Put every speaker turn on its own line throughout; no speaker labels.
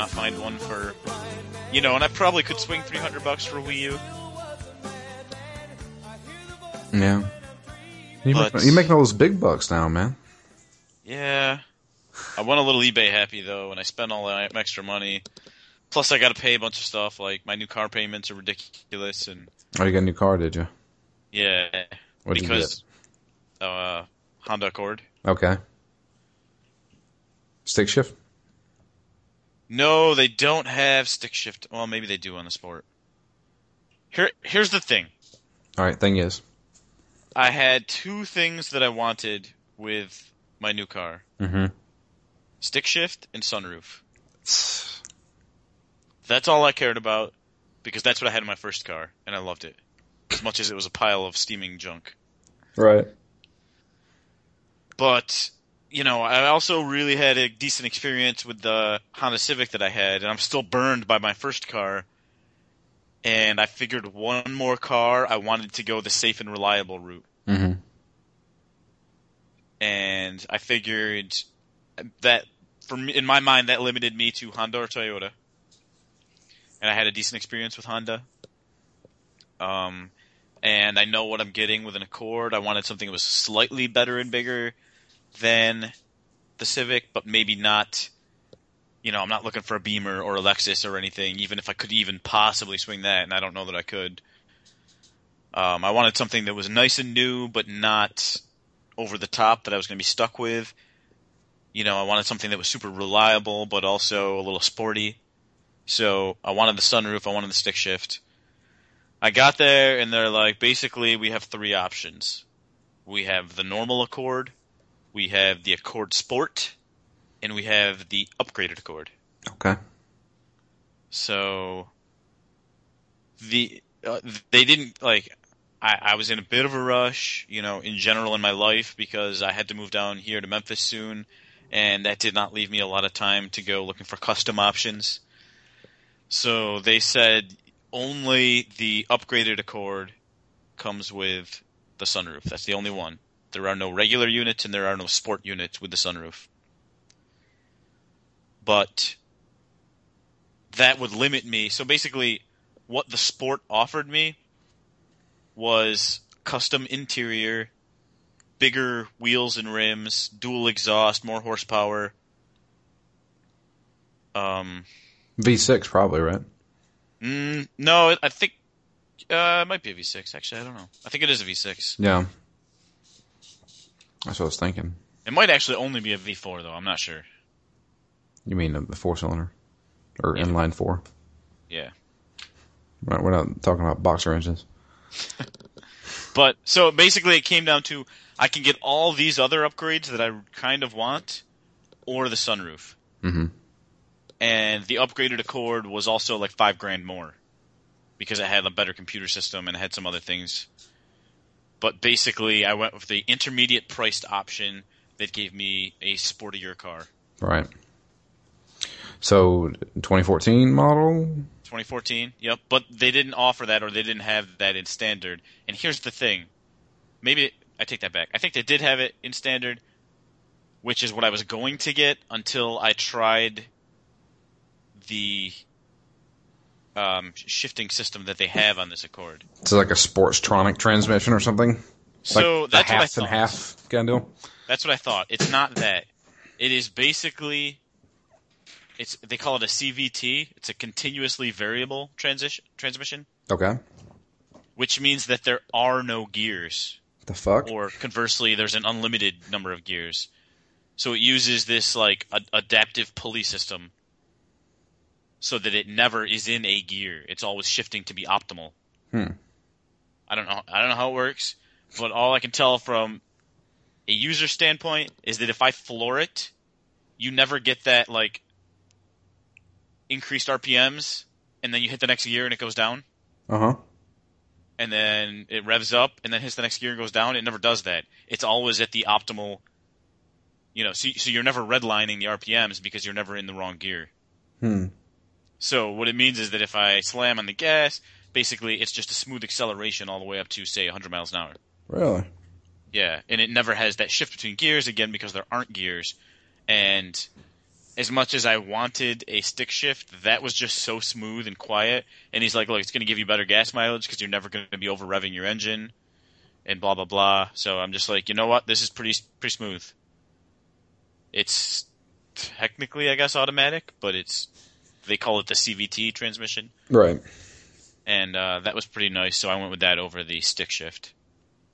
not find one for, you know, and I probably could swing 300 bucks for Wii U.
Yeah. You
But-
make, you making all those big bucks now, man.
Yeah. I went a little eBay happy though, and I spent all that extra money. Plus, I got to pay a bunch of stuff. Like my new car payments are ridiculous, and
Oh, you got a new car, did you?
yeah,
What'd you
because uh, Honda Accord.
Okay. Stick shift?
No, they don't have stick shift. Well, maybe they do on the Sport. Here, here's the thing.
All right, thing is.
I had two things that I wanted with my new car:
Mm-hmm.
stick shift and sunroof. That's all I cared about because that's what I had in my first car, and I loved it as much as it was a pile of steaming junk.
Right.
But you know, I also really had a decent experience with the Honda Civic that I had, and I'm still burned by my first car. And I figured one more car, I wanted to go the safe and reliable route.
Mm-hmm.
And I figured that, for me, in my mind, that limited me to Honda or Toyota. And I had a decent experience with Honda. Um, and I know what I'm getting with an Accord. I wanted something that was slightly better and bigger than the Civic, but maybe not. You know, I'm not looking for a Beamer or a Lexus or anything, even if I could even possibly swing that, and I don't know that I could. Um, I wanted something that was nice and new, but not over the top that I was going to be stuck with. You know, I wanted something that was super reliable, but also a little sporty. So I wanted the sunroof, I wanted the stick shift. I got there, and they're like, basically, we have three options. We have the normal Accord, we have the Accord Sport, and we have the upgraded Accord.
Okay.
So the uh, they didn't like. I, I was in a bit of a rush, you know, in general in my life because I had to move down here to Memphis soon, and that did not leave me a lot of time to go looking for custom options. So they said only the upgraded Accord comes with the sunroof. That's the only one. There are no regular units and there are no sport units with the sunroof. But that would limit me. So basically, what the sport offered me was custom interior, bigger wheels and rims, dual exhaust, more horsepower. Um,
V6 probably, right?
mm, no, I think uh, it might be a V6. Actually, I don't know. I think it is a V6.
Yeah. That's what I was thinking.
It might actually only be a V4 though. I'm not sure.
You mean the, four cylinder? Or
Yeah.
inline four?
Yeah.
Right, we're not talking about boxer engines.
But so basically, it came down to I can get all these other upgrades that I kind of want, or the sunroof.
Mm-hmm.
And the upgraded Accord was also like five grand more because it had a better computer system and it had some other things. But basically, I went with the intermediate priced option that gave me a sportier car.
Right. So, 2014 model?
2014. Yep, but they didn't offer that or they didn't have that in standard. And here's the thing. Maybe I take that back. I think they did have it in standard, which is what I was going to get until I tried the um, shifting system that they have on this Accord.
It's like a Sportstronic transmission or something?
So
like
that's
a
what I
half and
thought.
half kind of deal?
That's what I thought. It's not that. It is basically it's they call it a CVT. It's a continuously variable transition transmission,
Okay.
which means that there are no gears.
The fuck?
or conversely, there's an unlimited number of gears. So it uses this like a- adaptive pulley system, so that it never is in a gear. It's always shifting to be optimal.
Hmm.
I don't know. I don't know how it works, but all I can tell from a user standpoint is that if I floor it, you never get that like increased RPMs, and then you hit the next gear and it goes down
Uh huh.
and then it revs up and then hits the next gear and goes down. It never does that. It's always at the optimal, you You know, so so you're never redlining the RPMs because you're never in the wrong gear.
Hmm.
So what it means is that if I slam on the gas, basically it's just a smooth acceleration all the way up to say 100 miles an hour.
Really?
Yeah, and it never has that shift between gears again because there aren't gears. And as much as I wanted a stick shift, that was just so smooth and quiet. And he's like, "Look, it's going to give you better gas mileage because you're never going to be over revving your engine." And blah blah blah. So I'm just like, you know what? This is pretty pretty smooth. It's technically, I guess, automatic, but it's they call it the CVT transmission
Right.
and uh, that was pretty nice. So I went with that over the stick shift.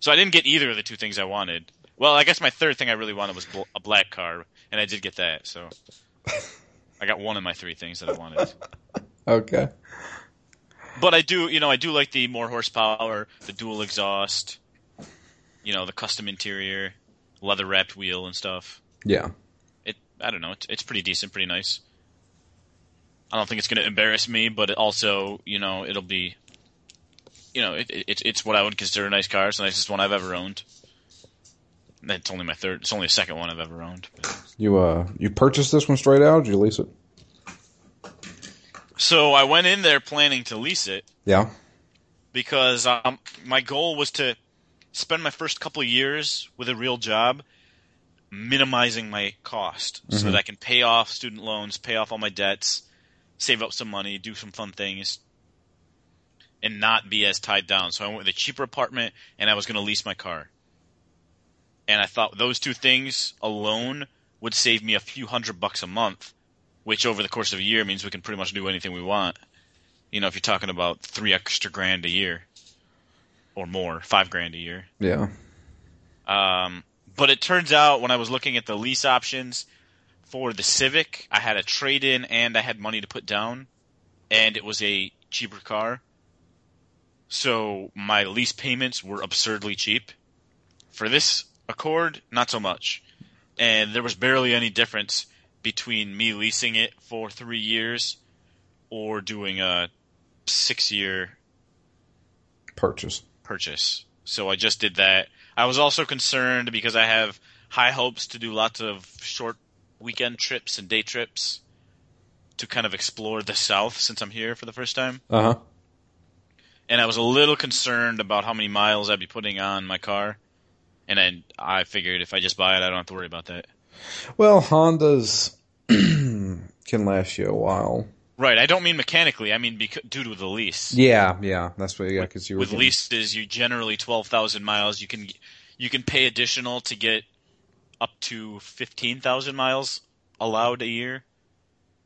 So I didn't get either of the two things I wanted. Well, I guess my third thing I really wanted was bl- a black car, and I did get that. So I got one of my three things that I wanted.
Okay.
But I do, you know, I do like the more horsepower, the dual exhaust, you know, the custom interior, leather wrapped wheel and stuff.
Yeah.
It, I don't know, it's, it's pretty decent, pretty nice. I don't think it's going to embarrass me, but it also, you know, it'll be, you know, it, it, it's what I would consider a nice car. It's the nicest one I've ever owned. That's only my third. It's only the second one I've ever owned.
You uh you purchased this one straight out? Or did you lease it?
So I went in there planning to lease it
Yeah.
because um, my goal was to spend my first couple of years with a real job, minimizing my cost, so
Mhm.
that I can pay off student loans, pay off all my debts, save up some money, do some fun things, and not be as tied down. So I went with a cheaper apartment, and I was going to lease my car. And I thought those two things alone would save me a few hundred bucks a month, which over the course of a year means we can pretty much do anything we want. You know, if you're talking about three extra grand a year or more, five grand a year.
Yeah.
Um, but it turns out when I was looking at the lease options for the Civic, I had a trade in and I had money to put down, and it was a cheaper car. So my lease payments were absurdly cheap. For this Accord, not so much. And there was barely any difference between me leasing it for three years or doing a six year
Purchase.
purchase. So I just did that. I was also concerned because I have high hopes to do lots of short weekend trips and day trips to kind of explore the South since I'm here for the first time.
Uh huh.
And I was a little concerned about how many miles I'd be putting on my car. And then I figured if I just buy it, I don't have to worry about that.
Well, Hondas can last you a while.
Right. I don't mean mechanically. I mean because, due to the lease.
Yeah, yeah. That's what. Yeah, because you were
with
getting-
leases, you generally twelve thousand miles. You can you can pay additional to get up to fifteen thousand miles allowed a year.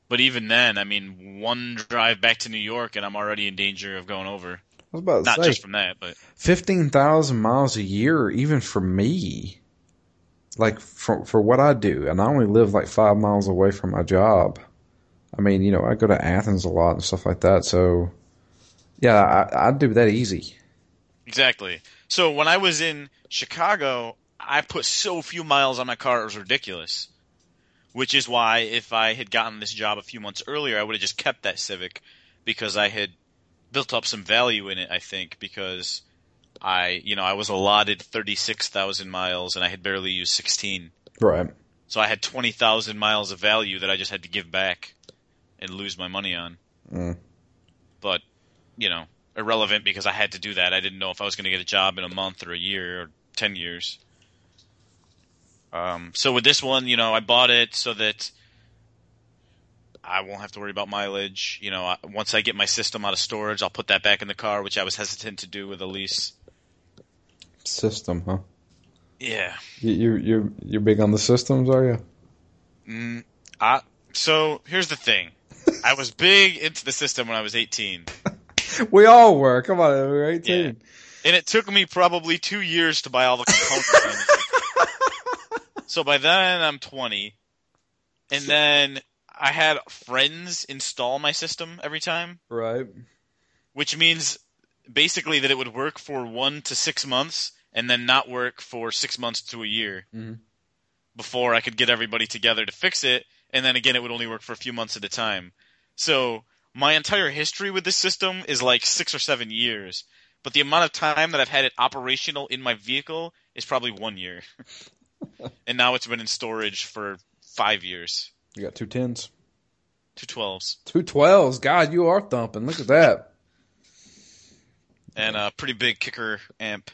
But even then, I mean, one drive back to New York, and I'm already in danger of going over.
I was about to
Not
say
just from that, but
fifteen thousand miles a year, even for me. Like for for what I do, and I only live like five miles away from my job. I mean, you know, I go to Athens a lot and stuff like that. So, yeah, I, I do that easy.
exactly. So when I was in Chicago, I put so few miles on my car; it was ridiculous. Which is why, if I had gotten this job a few months earlier, I would have just kept that Civic because I had built up some value in it. I think because I, you know, I was allotted thirty six thousand miles and I had barely used sixteen,
Right.
so I had twenty thousand miles of value that I just had to give back and lose my money on.
Mm.
But you know, irrelevant because I had to do that. I didn't know if I was going to get a job in a month or a year or ten years. Um, so with this one, you know, I bought it so that I won't have to worry about mileage. You know, I, once I get my system out of storage, I'll put that back in the car, which I was hesitant to do with a lease.
System, huh?
Yeah.
You you you're, you're big on the systems, are you?
Mm, I, so here's the thing. I was big into the system when I was 18.
We all were. Come on, we were eighteen.
Yeah. And it took me probably two years to buy all the components. So by then I'm 20. And then I had friends install my system every time,
Right.
which means basically that it would work for one to six months and then not work for six months to a year
Mhm.
before I could get everybody together to fix it. And then again, it would only work for a few months at a time. So my entire history with this system is like six or seven years. But the amount of time that I've had it operational in my vehicle is probably one year. and now it's been in storage for five years.
You got two tens,
Two twelves
two twelves. God, you are thumping. Look at that.
and a pretty big kicker amp.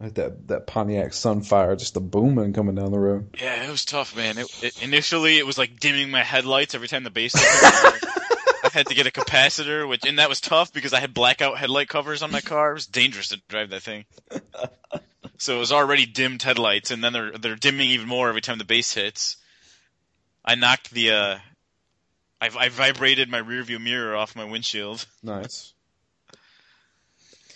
Like that that Pontiac Sunfire, just the booming coming down the road.
Yeah, it was tough, man. It, it, initially, it was like dimming my headlights every time the bass. hit. I had to get a capacitor, which and that was tough because I had blackout headlight covers on my car. It was dangerous to drive that thing. So it was already dimmed headlights, and then they're they're dimming even more every time the bass hits. I knocked the uh, I, I vibrated my rearview mirror off my windshield,
Nice.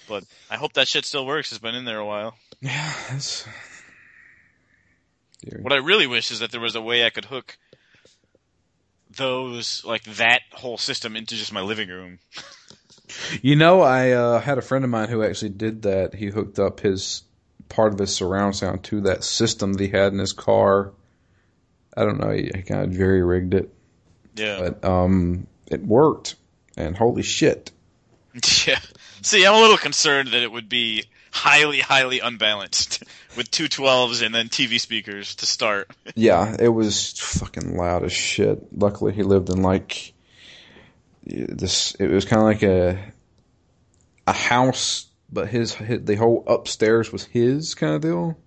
but I hope that shit still works. It's been in there a while.
Yeah, that's.
What I really wish is that there was a way I could hook those like that whole system into just my living room.
You know, I uh, had a friend of mine who actually did that. He hooked up his part of his surround sound to that system that he had in his car. I don't know. He, he kind of jerry rigged it,
Yeah.
but um, it worked. And holy shit,
Yeah. See, I'm a little concerned that it would be highly, highly unbalanced with two 12s and then TV speakers to start.
yeah, it was fucking loud as shit. Luckily, he lived in like this. It was kind of like a a house, but his, his the whole upstairs was his kind of deal.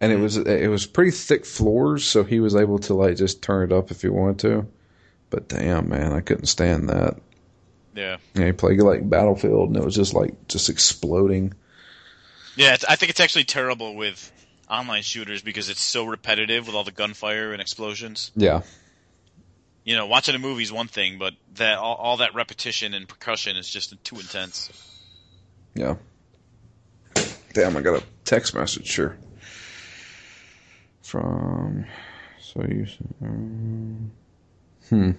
And it hmm. was it was pretty thick floors, so he was able to like just turn it up if he wanted to. But damn, man, I couldn't stand that.
Yeah.
Know, he played like Battlefield, and it was just like just exploding.
Yeah, it's, I think it's actually terrible with online shooters because it's so repetitive with all the gunfire and explosions.
Yeah,
You know, watching a movie is one thing, but that all, all that repetition and percussion is just too intense.
Yeah. Damn, I got a text message here from. So you. Um, hmm.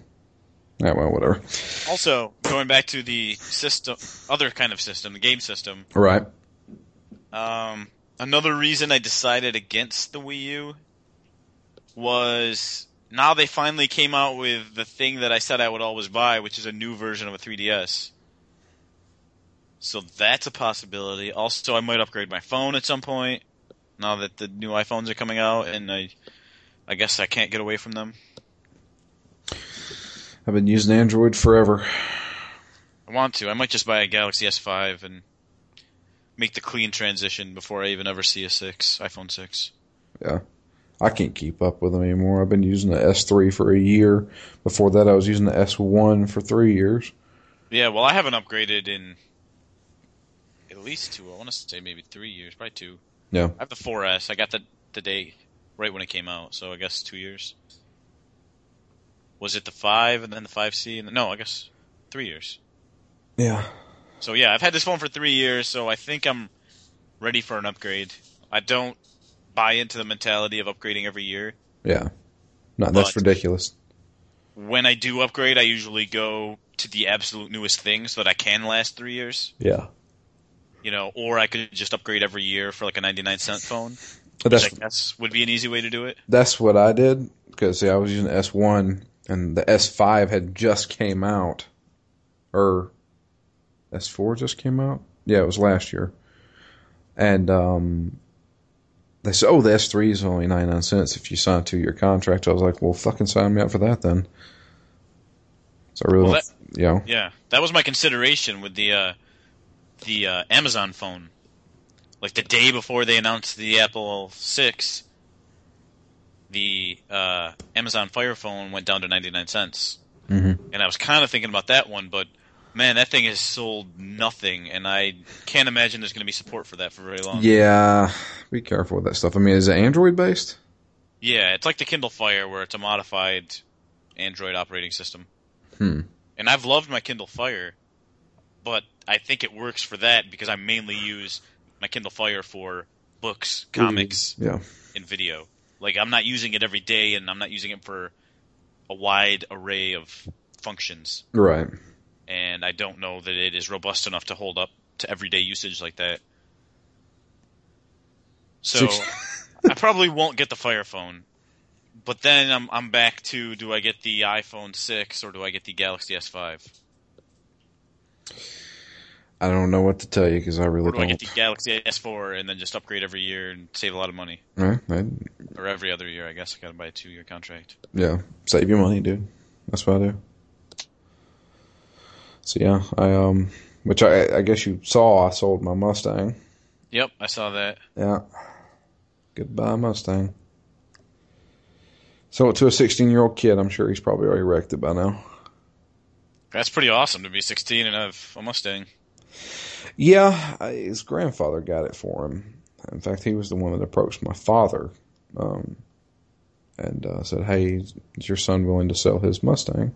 Yeah, well, whatever.
Also, going back to the system, other kind of system, the game system.
Right.
Um, another reason I decided against the Wii U was now they finally came out with the thing that I said I would always buy, which is a new version of a 3DS. So that's a possibility. Also, I might upgrade my phone at some point. Now that the new iPhones are coming out, and I, I guess I can't get away from them.
I've been using Android forever.
I want to. I might just buy a Galaxy S5 and make the clean transition before I even ever see a six iPhone six.
Yeah. I can't keep up with them anymore. I've been using the S3 for a year. Before that, I was using the S1 for three years.
Yeah, well, I haven't upgraded in least two. I want to say maybe three years, probably two.
Yeah.
I have the 4S. I got the the day right when it came out, so I guess two years. Was it the five and then the 5C and the, no? I guess three years.
Yeah.
So yeah, I've had this phone for three years, so I think I'm ready for an upgrade. I don't buy into the mentality of upgrading every year.
Yeah. No, that's ridiculous.
When I do upgrade, I usually go to the absolute newest thing so that I can last three years.
Yeah.
You know, or I could just upgrade every year for like a 99 cent phone.
But
Which
that's
I guess would be an easy way to do it.
that's what I did because see, I was using S1 and the S5 had just came out, or S4 just came out. Yeah, it was last year, and um, they said, "Oh, the S3 is only ninety nine cents if you sign a two year contract." I was like, "Well, fucking sign me up for that then." So I really,
Well,
you know,
Yeah, that was my consideration with the uh, the uh, Amazon phone. Like the day before they announced the Apple Six, the uh, Amazon Fire phone went down to ninety nine cents,
Mhm.
and I was kind of thinking about that one, but man, that thing has sold nothing, and I can't imagine there's going to be support for that for very long.
yeah, be careful with that stuff. I mean, is it Android based?
Yeah, it's like the Kindle Fire, where it's a modified Android operating system.
Hmm.
And I've loved my Kindle Fire, but I think it works for that because I mainly use my Kindle Fire for books, mm-hmm. comics,
Yeah,
and video. Like I'm not using it every day, and I'm not using it for a wide array of functions.
right.
And I don't know that it is robust enough to hold up to everyday usage like that. So I probably won't get the Fire phone. But then I'm I'm back to do I get the iPhone 6 or do I get the Galaxy S5?
I don't know what to tell you because I really
Or do I
don't.
get the Galaxy S4 and then just upgrade every year and save a lot of money?
Eh,
Or every other year, I guess. I gotta buy a two year contract.
yeah, save your money, dude. That's what I do. So yeah, I um, which I I guess you saw. I sold my Mustang.
Yep, I saw that.
Yeah. Goodbye, Mustang. Sold it to a 16 year old kid. I'm sure he's probably already wrecked it by now.
That's pretty awesome to be 16 and have a Mustang.
Yeah, his grandfather got it for him. In fact, he was the one that approached my father um, and uh, said, Hey, is your son willing to sell his Mustang?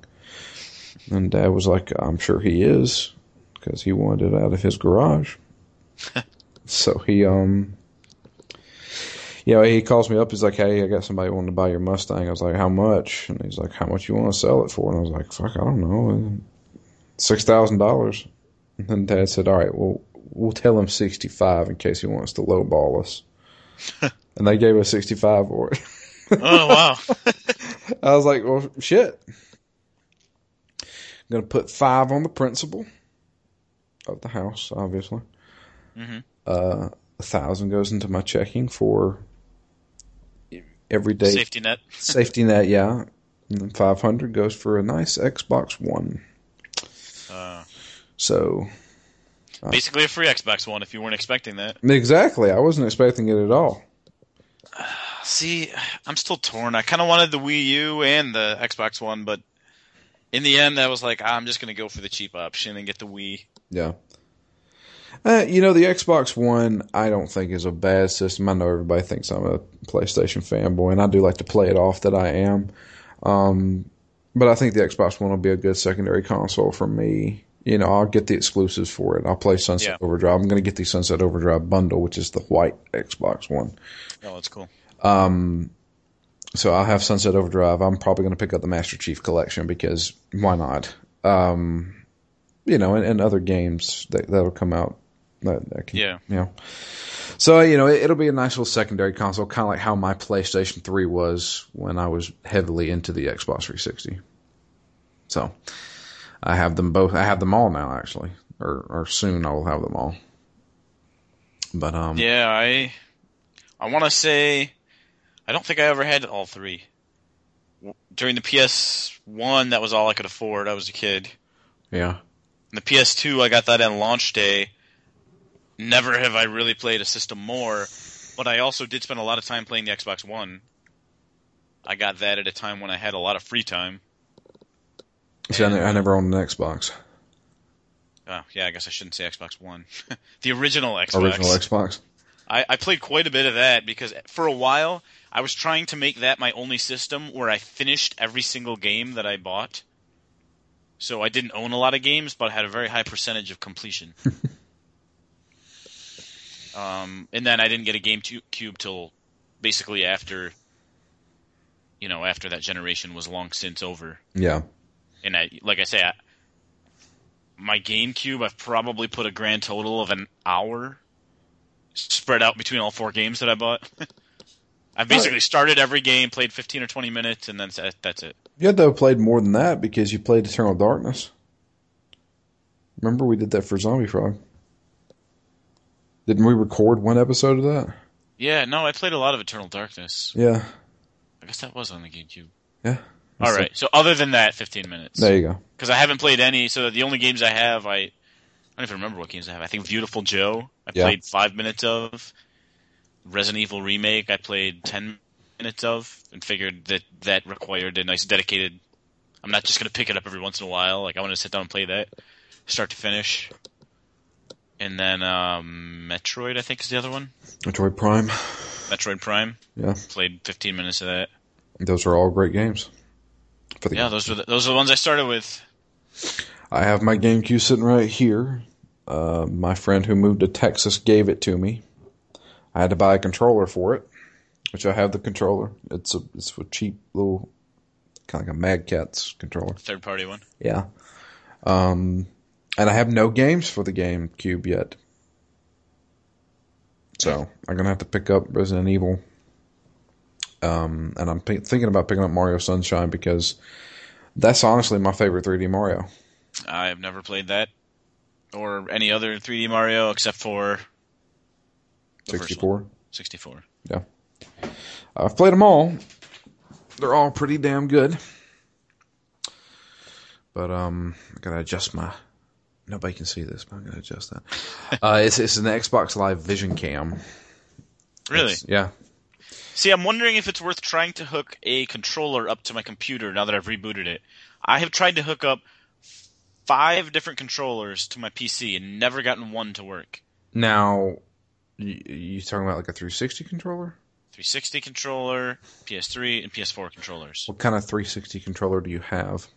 And dad was like, I'm sure he is because he wanted it out of his garage. so he, um, you know, he calls me up. He's like, "Hey, I got somebody wanting to buy your Mustang." I was like, "How much?" And he's like, "How much you want to sell it for?" And I was like, "Fuck, I don't know, six thousand dollars." And then Dad said, "All right, well, we'll tell him sixty-five in case he wants to lowball us." and they gave us sixty-five for it.
Oh, wow.
I was like, "Well, shit." I'm gonna put five on the principal of the house, obviously.
hmm
Uh, a thousand goes into my checking for every day
Safety net.
safety net, yeah. And then 500 goes for a nice Xbox One.
Uh,
So,
basically a free Xbox One if you weren't expecting that.
exactly. I wasn't expecting it at all.
See, I'm still torn. I kind of wanted the Wii U and the Xbox One, but in the end, I was like, I'm just going to go for the cheap option and get the Wii.
Yeah. Uh, you know, the Xbox One, I don't think is a bad system. I know everybody thinks I'm a PlayStation fanboy, and I do like to play it off that I am. Um, but I think the Xbox One will be a good secondary console for me. You know, I'll get the exclusives for it. I'll play Sunset
Yeah.
Overdrive. I'm going to get the Sunset Overdrive bundle, which is the white Xbox One.
Oh, that's cool.
Um, so I'll have Sunset Overdrive. I'm probably going to pick up the Master Chief Collection because why not? Um, you know, and, and other games that that'll come out. That, that can,
Yeah.
Know. So you know, it, it'll be a nice little secondary console, kind of like how my PlayStation 3 was when I was heavily into the Xbox 360. So I have them both. I have them all now, actually, or or soon I will have them all. But um,
Yeah, I I want to say I don't think I ever had all three. During the PS1, that was all I could afford. I was a kid.
yeah.
And the PS2, I got that on launch day. Never have I really played a system more, but I also did spend a lot of time playing the Xbox One. I got that at a time when I had a lot of free time.
See, I, ne- I never owned an Xbox.
Oh, yeah, I guess I shouldn't say Xbox One. the original Xbox.
Original Xbox.
I, I played quite a bit of that because for a while I was trying to make that my only system where I finished every single game that I bought. So I didn't own a lot of games, but I had a very high percentage of completion. um, and then I didn't get a GameCube till basically after, you know, after that generation was long since over.
Yeah.
And I, like I say, I, my GameCube, I've probably put a grand total of an hour spread out between all four games that I bought. I've basically started every game, played 15 or 20 minutes, and then that's- that's it.
You had to have played more than that because you played Eternal Darkness. Remember we did that for Zombie Frog. Didn't we record one episode of that?
Yeah, no, I played a lot of Eternal Darkness.
Yeah.
I guess that was on the GameCube.
Yeah.
All right. So other than that, 15 minutes.
There you go.
Because I haven't played any. So the only games I have, I, I don't even remember what games I have. I think Beautiful Joe. I
Yeah.
played five minutes of. Resident Evil remake. I played 10 minutes of, and figured that that required a nice dedicated. I'm not just gonna pick it up every once in a while. Like I want to sit down and play that, start to finish. And then um, Metroid, I think, is the other one.
Metroid Prime.
Metroid Prime.
Yeah.
Played 15 minutes of that.
Those are all great games. For the
Yeah, those were the, those are the ones I started with.
I have my GameCube sitting right here. Uh, my friend who moved to Texas gave it to me. I had to buy a controller for it, which I have the controller. It's a it's a cheap little kind of like a Mad Catz controller.
Third party one.
Yeah. Um, and I have no games for the GameCube yet. So I'm gonna have to pick up Resident Evil. Um, and I'm p- thinking about picking up Mario Sunshine because that's honestly my favorite 3D Mario.
I've never played that. or any other 3D Mario except for 64.
64.
64.
I've played them all. They're all pretty damn good. But um, I gotta adjust my. Nobody can see this, but I'm gonna adjust that. uh, it's it's an Xbox Live Vision Cam.
Really?
It's- yeah.
See, I'm wondering if it's worth trying to hook a controller up to my computer now that I've rebooted it. I have tried to hook up five different controllers to my PC and never gotten one to work.
Now, you, you talking about like a 360 controller?
360 controller, PS3, and PS4 controllers.
What kind of 360 controller do you have?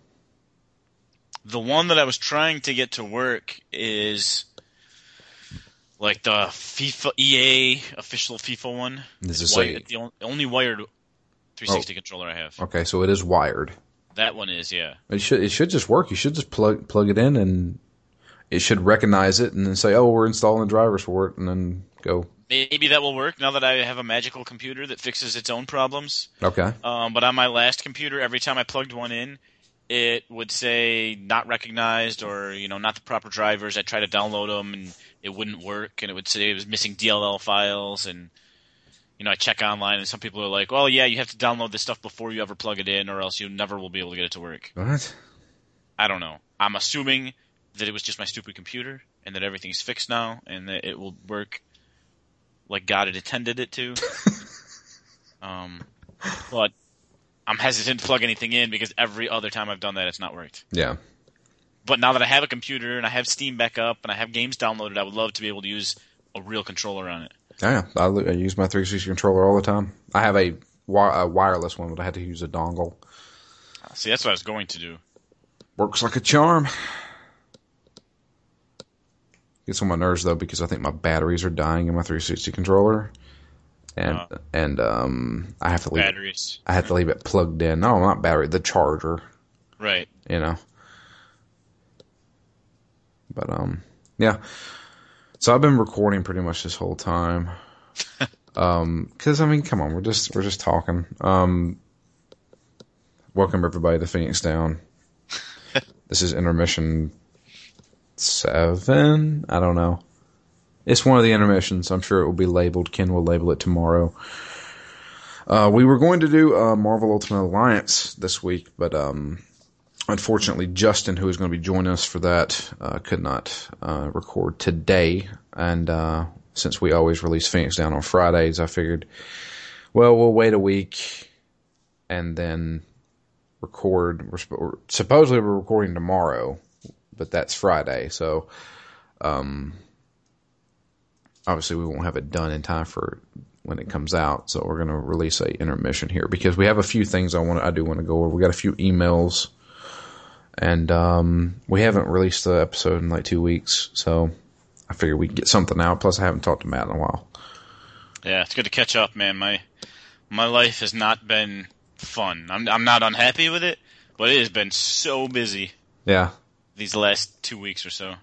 The one that I was trying to get to work is like the FIFA EA official FIFA one. This
is
wi- the on- only wired 360 controller I have.
Okay, so it is wired.
That one is, yeah.
It should it should just work. You should just plug plug it in and it should recognize it and then say, "Oh, we're installing the drivers for it," and then go.
Maybe that will work now that I have a magical computer that fixes its own problems.
Okay.
Um, but on my last computer, every time I plugged one in, it would say not recognized or you know not the proper drivers. I tried to download them and it wouldn't work, and it would say it was missing DLL files. And you know I check online, and some people are like, "Well, yeah, you have to download this stuff before you ever plug it in, or else you never will be able to get it to work."
What?
I don't know. I'm assuming that it was just my stupid computer, and that everything's fixed now, and that it will work like God had intended it to. um, but I'm hesitant to plug anything in because every other time I've done that, it's not worked.
Yeah.
But now that I have a computer and I have Steam back up and I have games downloaded, I would love to be able to use a real controller on it.
Oh, yeah. I, I use my 360 controller all the time. I have a, wi- a wireless one, but I had to use a dongle.
Ah, see, that's what I was going to do.
Works like a charm. Gets on my nerves though because I think my batteries are dying in my 360 controller, and
Oh.
and um I have to leave. It, I have to leave it plugged in. No, not battery. The charger.
right?
you know. But um, yeah. So I've been recording pretty much this whole time. um, because I mean, come on, we're just we're just talking. Um, welcome everybody to Phoenix Down. this is intermission seven. I don't know. It's one of the intermissions. I'm sure it will be labeled. Ken will label it tomorrow. Uh, we were going to do uh, Marvel Ultimate Alliance this week, but um, unfortunately, Justin, who is going to be joining us for that, uh, could not uh, record today. And uh, since we always release Phoenix Down on Fridays, I figured, well, we'll wait a week and then record. We're, supposedly we're recording tomorrow, but that's Friday, so um, obviously we won't have it done in time for when it comes out. So we're going to release a intermission here because we have a few things I want. I do want to go over. We got a few emails and um, we haven't released the episode in like two weeks, so I figured we can get something out. Plus, I haven't talked to Matt in a while.
Yeah, it's good to catch up, man. My my life has not been fun. I'm I'm not unhappy with it, but it has been so busy
Yeah.
these last two weeks or so.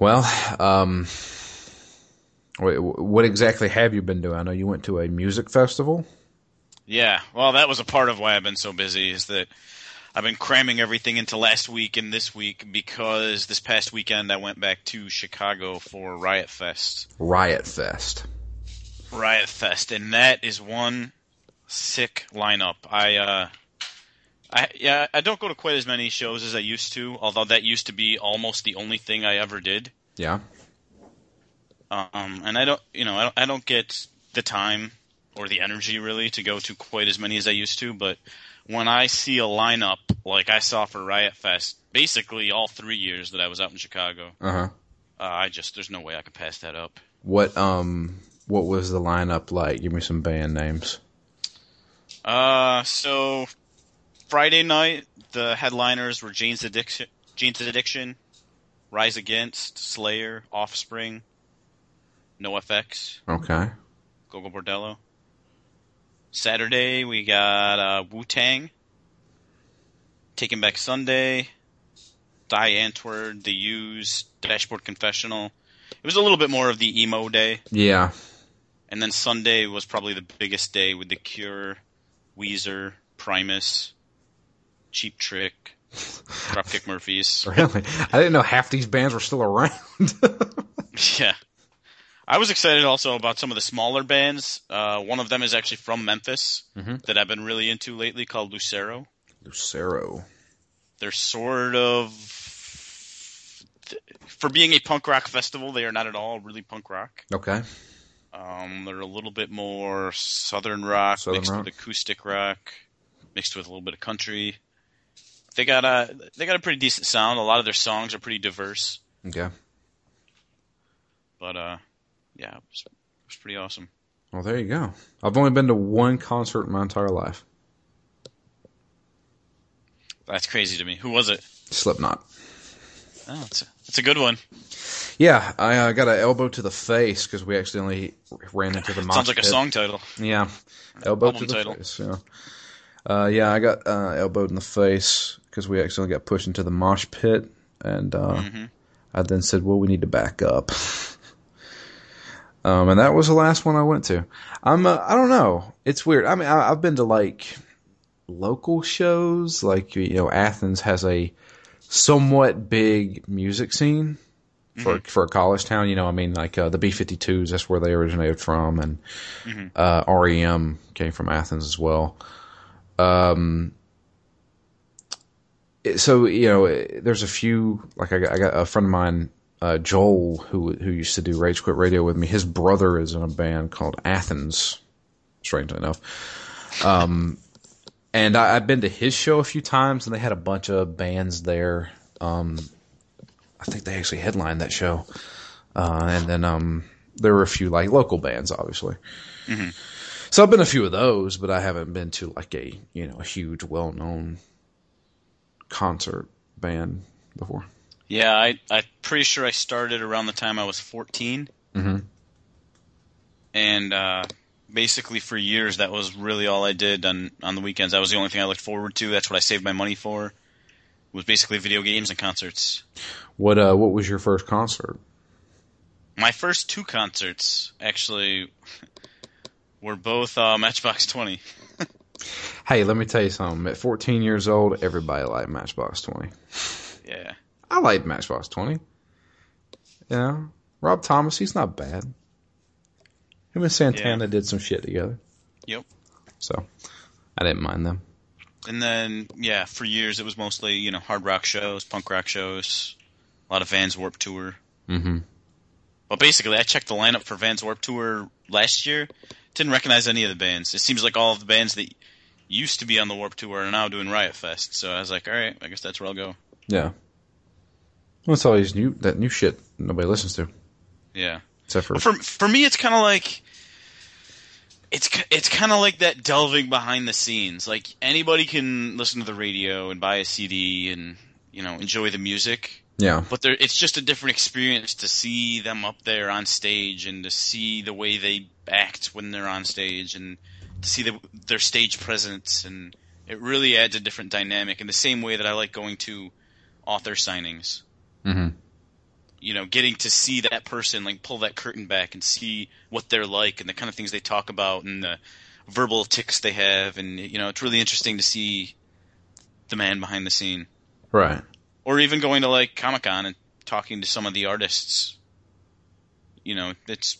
Well, um, what exactly have you been doing? I know you went to a music festival.
Yeah, well, that was a part of why I've been so busy is that I've been cramming everything into last week and this week because this past weekend I went back to Chicago for Riot Fest.
Riot Fest.
Riot Fest, and that is one sick lineup. I uh, I yeah, I don't go to quite as many shows as I used to, although that used to be almost the only thing I ever did.
Yeah.
Um, and I don't, you know, I don't, I don't get the time or the energy really to go to quite as many as I used to. But when I see a lineup like I saw for Riot Fest, basically all three years that I was out in Chicago,
Uh huh.
uh, I just there's no way I could pass that up.
What um what was the lineup like? Give me some band names.
Uh, so Friday night the headliners were Jane's Addiction, Jane's Addiction, Rise Against, Slayer, Offspring, NoFX,
Okay.
Gogol Bordello. Saturday we got uh, Wu Tang, Taking Back Sunday, Die Antwoord, The Used, Dashboard Confessional. It was a little bit more of the emo day,
Yeah.
and then Sunday was probably the biggest day with The Cure, Weezer, Primus, Cheap Trick, Dropkick Murphys.
Really? I didn't know half these bands were still around.
Yeah. I was excited also about some of the smaller bands. Uh, one of them is actually from Memphis
Mhm.
that I've been really into lately called Lucero.
Lucero.
They're sort of. For being a punk rock festival, they are not at all really punk rock.
Okay.
Um, they're a little bit more southern rock,
Southern
mixed
rock.
with acoustic rock, mixed with a little bit of country. They got a they got a pretty decent sound. A lot of their songs are pretty diverse,
Okay.
but uh, yeah, it was, it was pretty awesome.
Well, there you go. I've only been to one concert in my entire life.
That's crazy to me. Who was it?
Slipknot.
Oh, it's a, it's a good one.
Yeah, I uh, got an elbow to the face because we accidentally ran into the
Sounds like a song title.
Yeah, elbow
Album
to the
title.
face. Yeah, uh, yeah. I got uh, elbowed in the face because we accidentally got pushed into the mosh pit, and uh,
Mm-hmm.
I then said, "Well, we need to back up." um, and that was the last one I went to. I'm. Uh, I don't know. It's weird. I mean, I, I've been to like local shows. Like you know, Athens has a somewhat big music scene for for a college town. You know, I mean, like uh, the B-52s. That's where they originated from, and uh, REM came from Athens as well. Um, so you know, there's a few. Like I got, I got a friend of mine, uh, Joel, who who used to do Rage Quit Radio with me. His brother is in a band called Athens. Strangely enough. Um, and I, I've been to his show a few times, and they had a bunch of bands there. Um, I think they actually headlined that show. Uh, and then um, there were a few like local bands, obviously. So I've been to a few of those, but I haven't been to like a you know a huge, well known concert band before.
Yeah, I I'm pretty sure I started around the time I was 14.
Mm-hmm.
And uh, basically for years that was really all I did on on the weekends. That was the only thing I looked forward to. That's what I saved my money for. Was basically video games and concerts.
What uh what was your first concert?
My first two concerts actually were both uh, Matchbox 20.
Hey, let me tell you something. At 14 years old, everybody liked Matchbox 20.
Yeah.
I liked Matchbox 20. You know, Rob Thomas, he's not bad. Him and Santana did some shit together.
Yep.
So, I didn't mind them.
And then, yeah, for years it was mostly, you know, hard rock shows, punk rock shows, a lot of Vans Warp Tour.
Mm-hmm.
But basically, I checked the lineup for Vans Warp Tour last year. Didn't recognize any of the bands. It seems like all of the bands that used to be on the Warp Tour and now doing Riot Fest. So I was like, all right, I guess that's where I'll go.
Yeah. What's all these new that new shit nobody listens to
Yeah.
except for
But for for me, it's kind of like it's it's kind of like that delving behind the scenes. Like anybody can listen to the radio and buy a CD and you know enjoy the music.
yeah
but there, it's just a different experience to see them up there on stage and to see the way they act when they're on stage and to see the, their stage presence and it really adds a different dynamic in the same way that I like going to author signings.
mm-hmm.
You know, getting to see that person like pull that curtain back and see what they're like and the kind of things they talk about and the verbal ticks they have and you know, it's really interesting to see the man behind the scene
right
or even going to like Comic Con and talking to some of the artists. You know, it's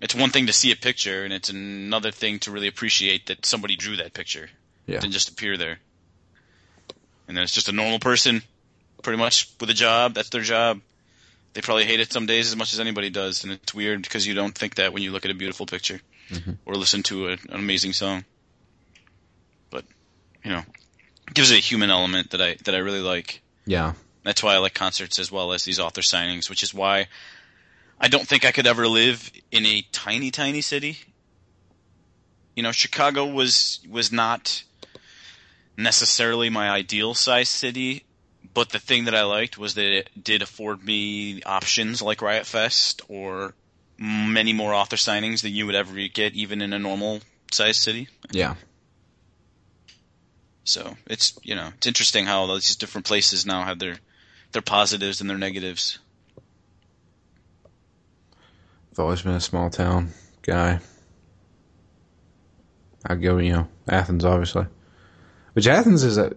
it's one thing to see a picture, and it's another thing to really appreciate that somebody drew that picture.
Yeah.
It didn't just appear there. And then it's just a normal person, pretty much with a job. That's their job. They probably hate it some days as much as anybody does, and it's weird because you don't think that when you look at a beautiful picture mm-hmm. or listen to a, an amazing song. But you know, it gives it a human element that I that I really like.
yeah
That's why I like concerts as well as these author signings, which is why I don't think I could ever live in a tiny, tiny city. You know, Chicago was was not necessarily my ideal size city, but the thing that I liked was that it did afford me options like Riot Fest or many more author signings than you would ever get even in a normal size city.
yeah
So it's you know it's interesting how all these different places now have their their positives and their negatives.
I've always been a small town guy. I go, you know, Athens, obviously. Which Athens is a.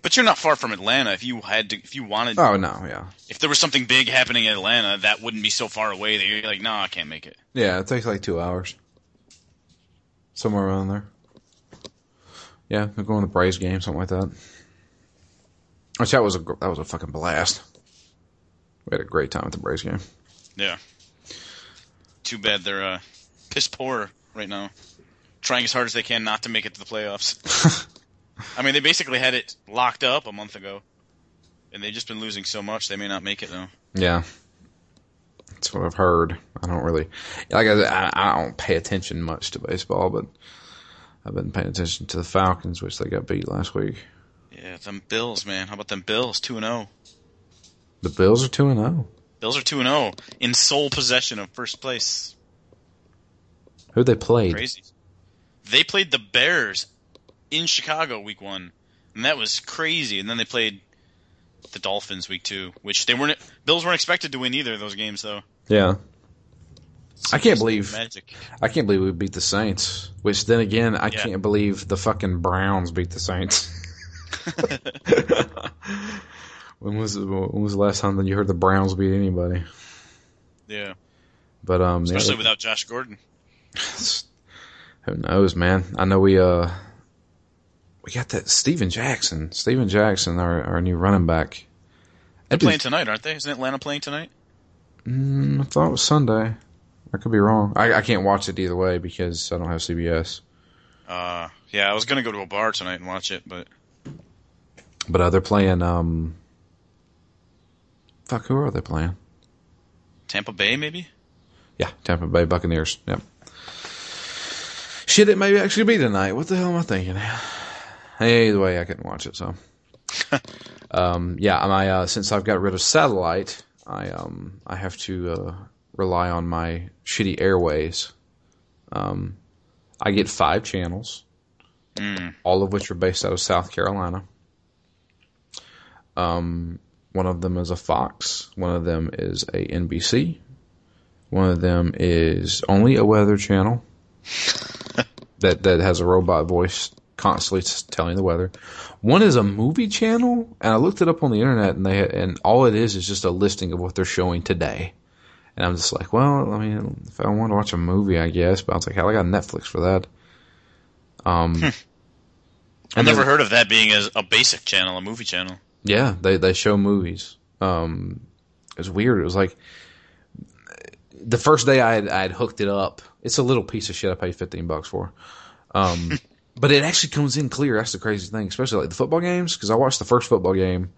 But you're not far from Atlanta. If you had to, if you wanted,
Oh no, yeah,
if there was something big happening in Atlanta, that wouldn't be so far away that you're like, no, I can't make it.
yeah. It takes like two hours, somewhere around there. Yeah, we're going to the Braves game, something like that. Which that was a that was a fucking blast. We had a great time at the Braves game.
Yeah. Too bad they're uh, piss poor right now, trying as hard as they can not to make it to the playoffs. I mean, they basically had it locked up a month ago, and they've just been losing so much they may not make it now.
Yeah, that's what I've heard. I don't really like. I, I, I don't pay attention much to baseball, but I've been paying attention to the Falcons, which they got beat last week.
Yeah, them Bills, man. How about them Bills? Two and zero.
The Bills are two and oh. zero.
Bills are two and zero in sole possession of first place.
Who they played?
Crazy. They played the Bears in Chicago week one, and that was crazy. And then they played the Dolphins week two, which they weren't. Bills weren't expected to win either of those games, though.
Yeah,
So
I can't believe-
magic.
I can't believe we beat the Saints. Which then again, I
Yeah.
can't believe the fucking Browns beat the Saints. when was when was the last time that you heard the Browns beat anybody?
Yeah,
But um, yeah,
especially without Josh Gordon.
Who knows, man? I know we uh we got that Steven Jackson. Steven Jackson, our our new running back.
They're playing tonight, aren't they? Isn't Atlanta playing tonight?
Mm, I thought it was Sunday. I could be wrong. I, I can't watch it either way because I don't have CBS.
Uh, yeah, I was gonna go to a bar tonight and watch it, but
But uh, they're playing. Um, fuck, who are they playing?
Tampa Bay maybe.
Yeah, Tampa Bay Buccaneers. Yep. Shit, it may actually be tonight. What the hell am I thinking? Either way, I couldn't watch it. So, um, yeah, my uh, since I've got rid of satellite, I um I have to uh, rely on my shitty airways. Um, I get five channels,
Mm.
all of which are based out of South Carolina. Um, one of them is a Fox. One of them is a NBC. One of them is only a weather channel that that has a robot voice constantly telling the weather. One is a movie channel, and I looked it up on the internet, and they and all it is is just a listing of what they're showing today. And I'm just like, well, I mean, if I want to watch a movie, I guess, but I was like, hell, I got Netflix for that. Um,
I've never heard of that being as a basic channel, a movie channel.
Yeah, they they show movies. Um, it was weird. It was like the first day I had, I had hooked it up. It's a little piece of shit. I paid fifteen bucks for. Um, but it actually comes in clear. That's the crazy thing, especially like the football games because I watched the first football game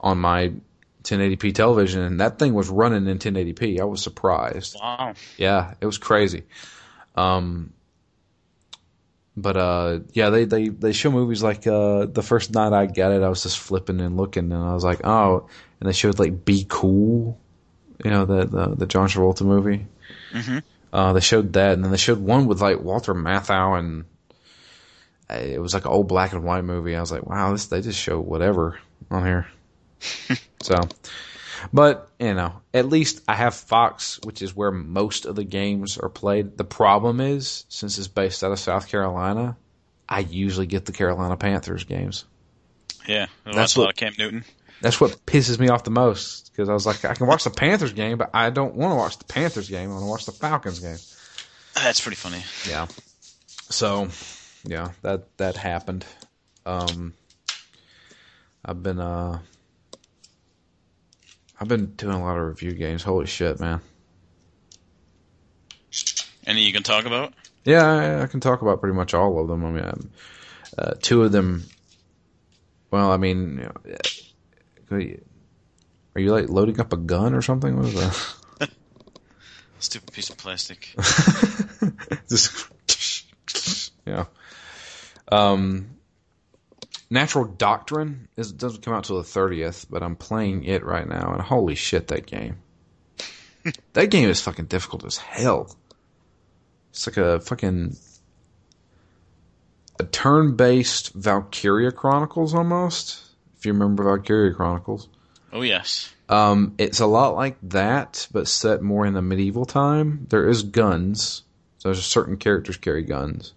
on my 1080p television, and that thing was running in 1080p. I was surprised.
Wow.
Yeah, it was crazy. Um, but uh, yeah, they, they, they show movies like uh, the first night I got it, I was just flipping and looking, and I was like, oh, and they showed like Be Cool, you know, the the, the John Travolta movie.
Mhm.
Uh, they showed that, and then they showed one with like Walter Matthau, and uh, it was like an old black and white movie. I was like, wow, this they just show whatever on here. so, but you know, at least I have Fox, which is where most of the games are played. The problem is, since it's based out of South Carolina, I usually get the Carolina Panthers games.
Yeah, I
That's
watched a
what-
lot of Cam Newton.
That's what pisses me off the most because I was like, I can watch the Panthers game, but I don't want to watch the Panthers game. I want to watch the Falcons game.
That's pretty funny.
Yeah. So, yeah, that that happened. Um, I've been uh, I've been doing a lot of review games. Holy shit, man!
Any you can talk about?
Yeah, I, I can talk about pretty much all of them. I mean, um, uh, two of them. Well, I mean, you know, uh, are you like loading up a gun or something? What is that?
Stupid piece of plastic.
Just yeah. Um, Natural Doctrine is doesn't come out till the thirtieth, but I'm playing it right now, and holy shit, that game! that game is fucking difficult as hell. It's like a fucking a turn-based Valkyria Chronicles almost. If you remember Valkyria Chronicles.
Oh yes.
Um, it's a lot like that, but set more in the medieval time. There is guns. So there's certain characters carry guns,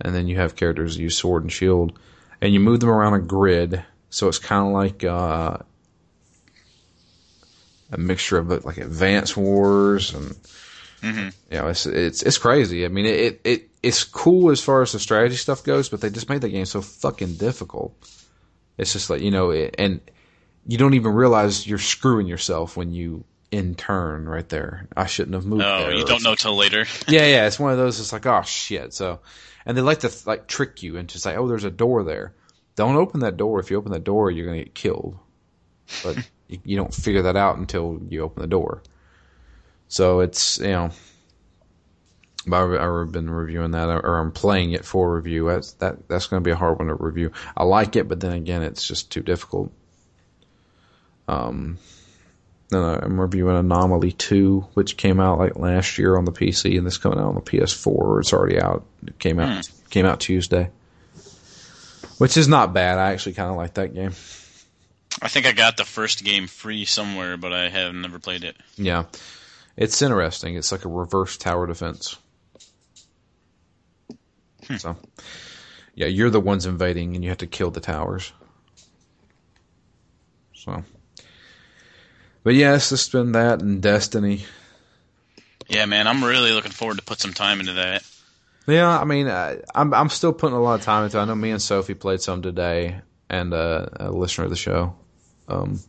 and then you have characters use sword and shield, and you move them around a grid. So it's kind of like uh, a mixture of like Advance Wars and
hmm
you know it's it's it's crazy. I mean it, it it it's cool as far as the strategy stuff goes, but they just made the game so fucking difficult. It's just like you know, it, and you don't even realize you're screwing yourself when you in turn right there. I shouldn't have moved.
No,
there
you don't know till later.
yeah, yeah, it's one of those. It's like, oh shit. So, and they like to like trick you into say, oh, there's a door there. Don't open that door. If you open that door, you're gonna get killed. But you, you don't figure that out until you open the door. So it's you know, I've, I've been reviewing that, or I'm playing it for review. That's that that's gonna be a hard one to review. I like it, but then again, it's just too difficult. Um, then I'm reviewing Anomaly 2, which came out like last year on the PC, and this coming out on the PS4. It's already out. It came out hmm. came out Tuesday, which is not bad. I actually kind of like that game.
I think I got the first game free somewhere, but I have never played it.
Yeah, it's interesting. It's like a reverse tower defense. Hmm. So, yeah, you're the ones invading, and you have to kill the towers. So, but yes, it's been that and Destiny.
Yeah, man, I'm really looking forward to put some time into that.
Yeah, I mean, uh, I'm I'm still putting a lot of time into. it. I know me and Sophie played some today, and uh, a listener of the show. Um,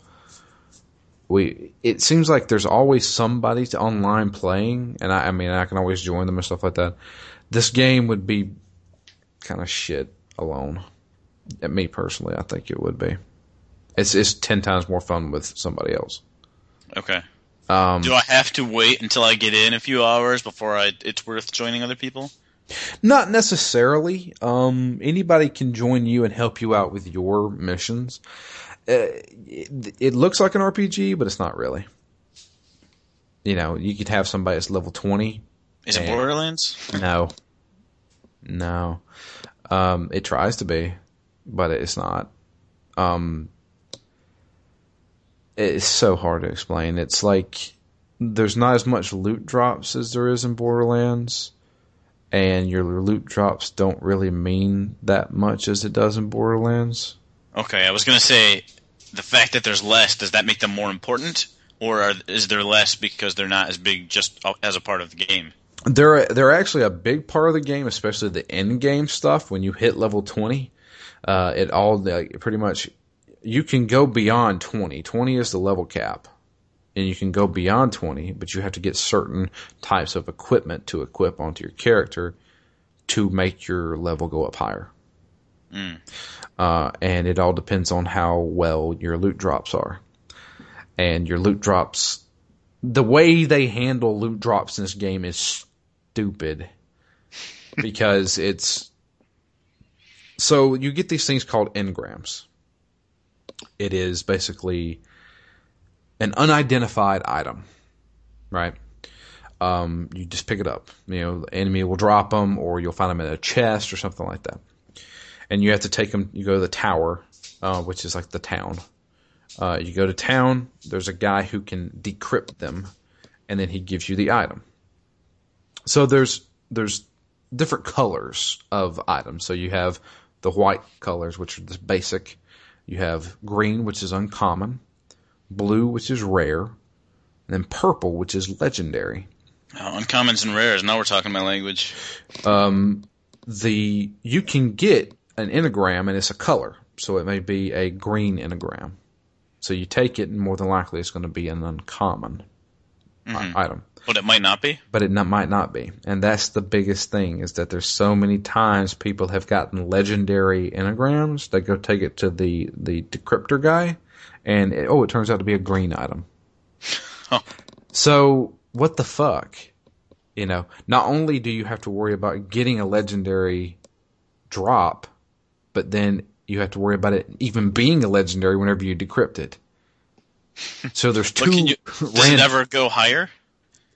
we it seems like there's always somebody to online playing, and I, I mean, I can always join them and stuff like that. This game would be kind of shit alone. Me personally, I think it would be. It's it's ten times more fun with somebody else.
Okay.
Um,
Do I have to wait until I get in a few hours before I it's worth joining other people?
Not necessarily. Um, anybody can join you and help you out with your missions. Uh, it, it looks like an RPG, but it's not really. You know, you could have somebody that's level 20.
Is it Borderlands?
No. No. Um, it tries to be, but it's not. Um, it's so hard to explain. It's like there's not as much loot drops as there is in Borderlands, and your loot drops don't really mean that much as it does in Borderlands.
Okay, I was gonna say the fact that there's less does that make them more important, or are, is there less because they're not as big just as a part of the game?
They're they're actually a big part of the game, especially the end game stuff. When you hit level twenty, uh, it all like, pretty much you can go beyond twenty. Twenty is the level cap, and you can go beyond twenty, but you have to get certain types of equipment to equip onto your character to make your level go up higher.
Mm.
Uh, and it all depends on how well your loot drops are, and your loot drops. The way they handle loot drops in this game is stupid because it's so you get these things called engrams. It is basically an unidentified item, right? Um, you just pick it up. You know, the enemy will drop them, or you'll find them in a chest or something like that. And you have to take them. You go to the tower, uh, which is like the town. Uh, you go to town. There's a guy who can decrypt them, and then he gives you the item. So there's there's different colors of items. So you have the white colors, which are the basic. You have green, which is uncommon, blue, which is rare, and then purple, which is legendary.
Oh, uncommons and rares. Now we're talking my language.
Um, the you can get an enneagram, and it's a color, so it may be a green enneagram. So you take it, and more than likely, it's going to be an uncommon i- item.
But it might not be.
but it not, might not be. And that's the biggest thing is that there's so many times people have gotten legendary enneagrams. They go take it to the the decryptor guy, and it, oh, it turns out to be a green item.
Huh.
So what the fuck? You know, not only do you have to worry about getting a legendary drop, but then you have to worry about it even being a legendary whenever you decrypt it. So there's two.
But can you? Does it ever go higher?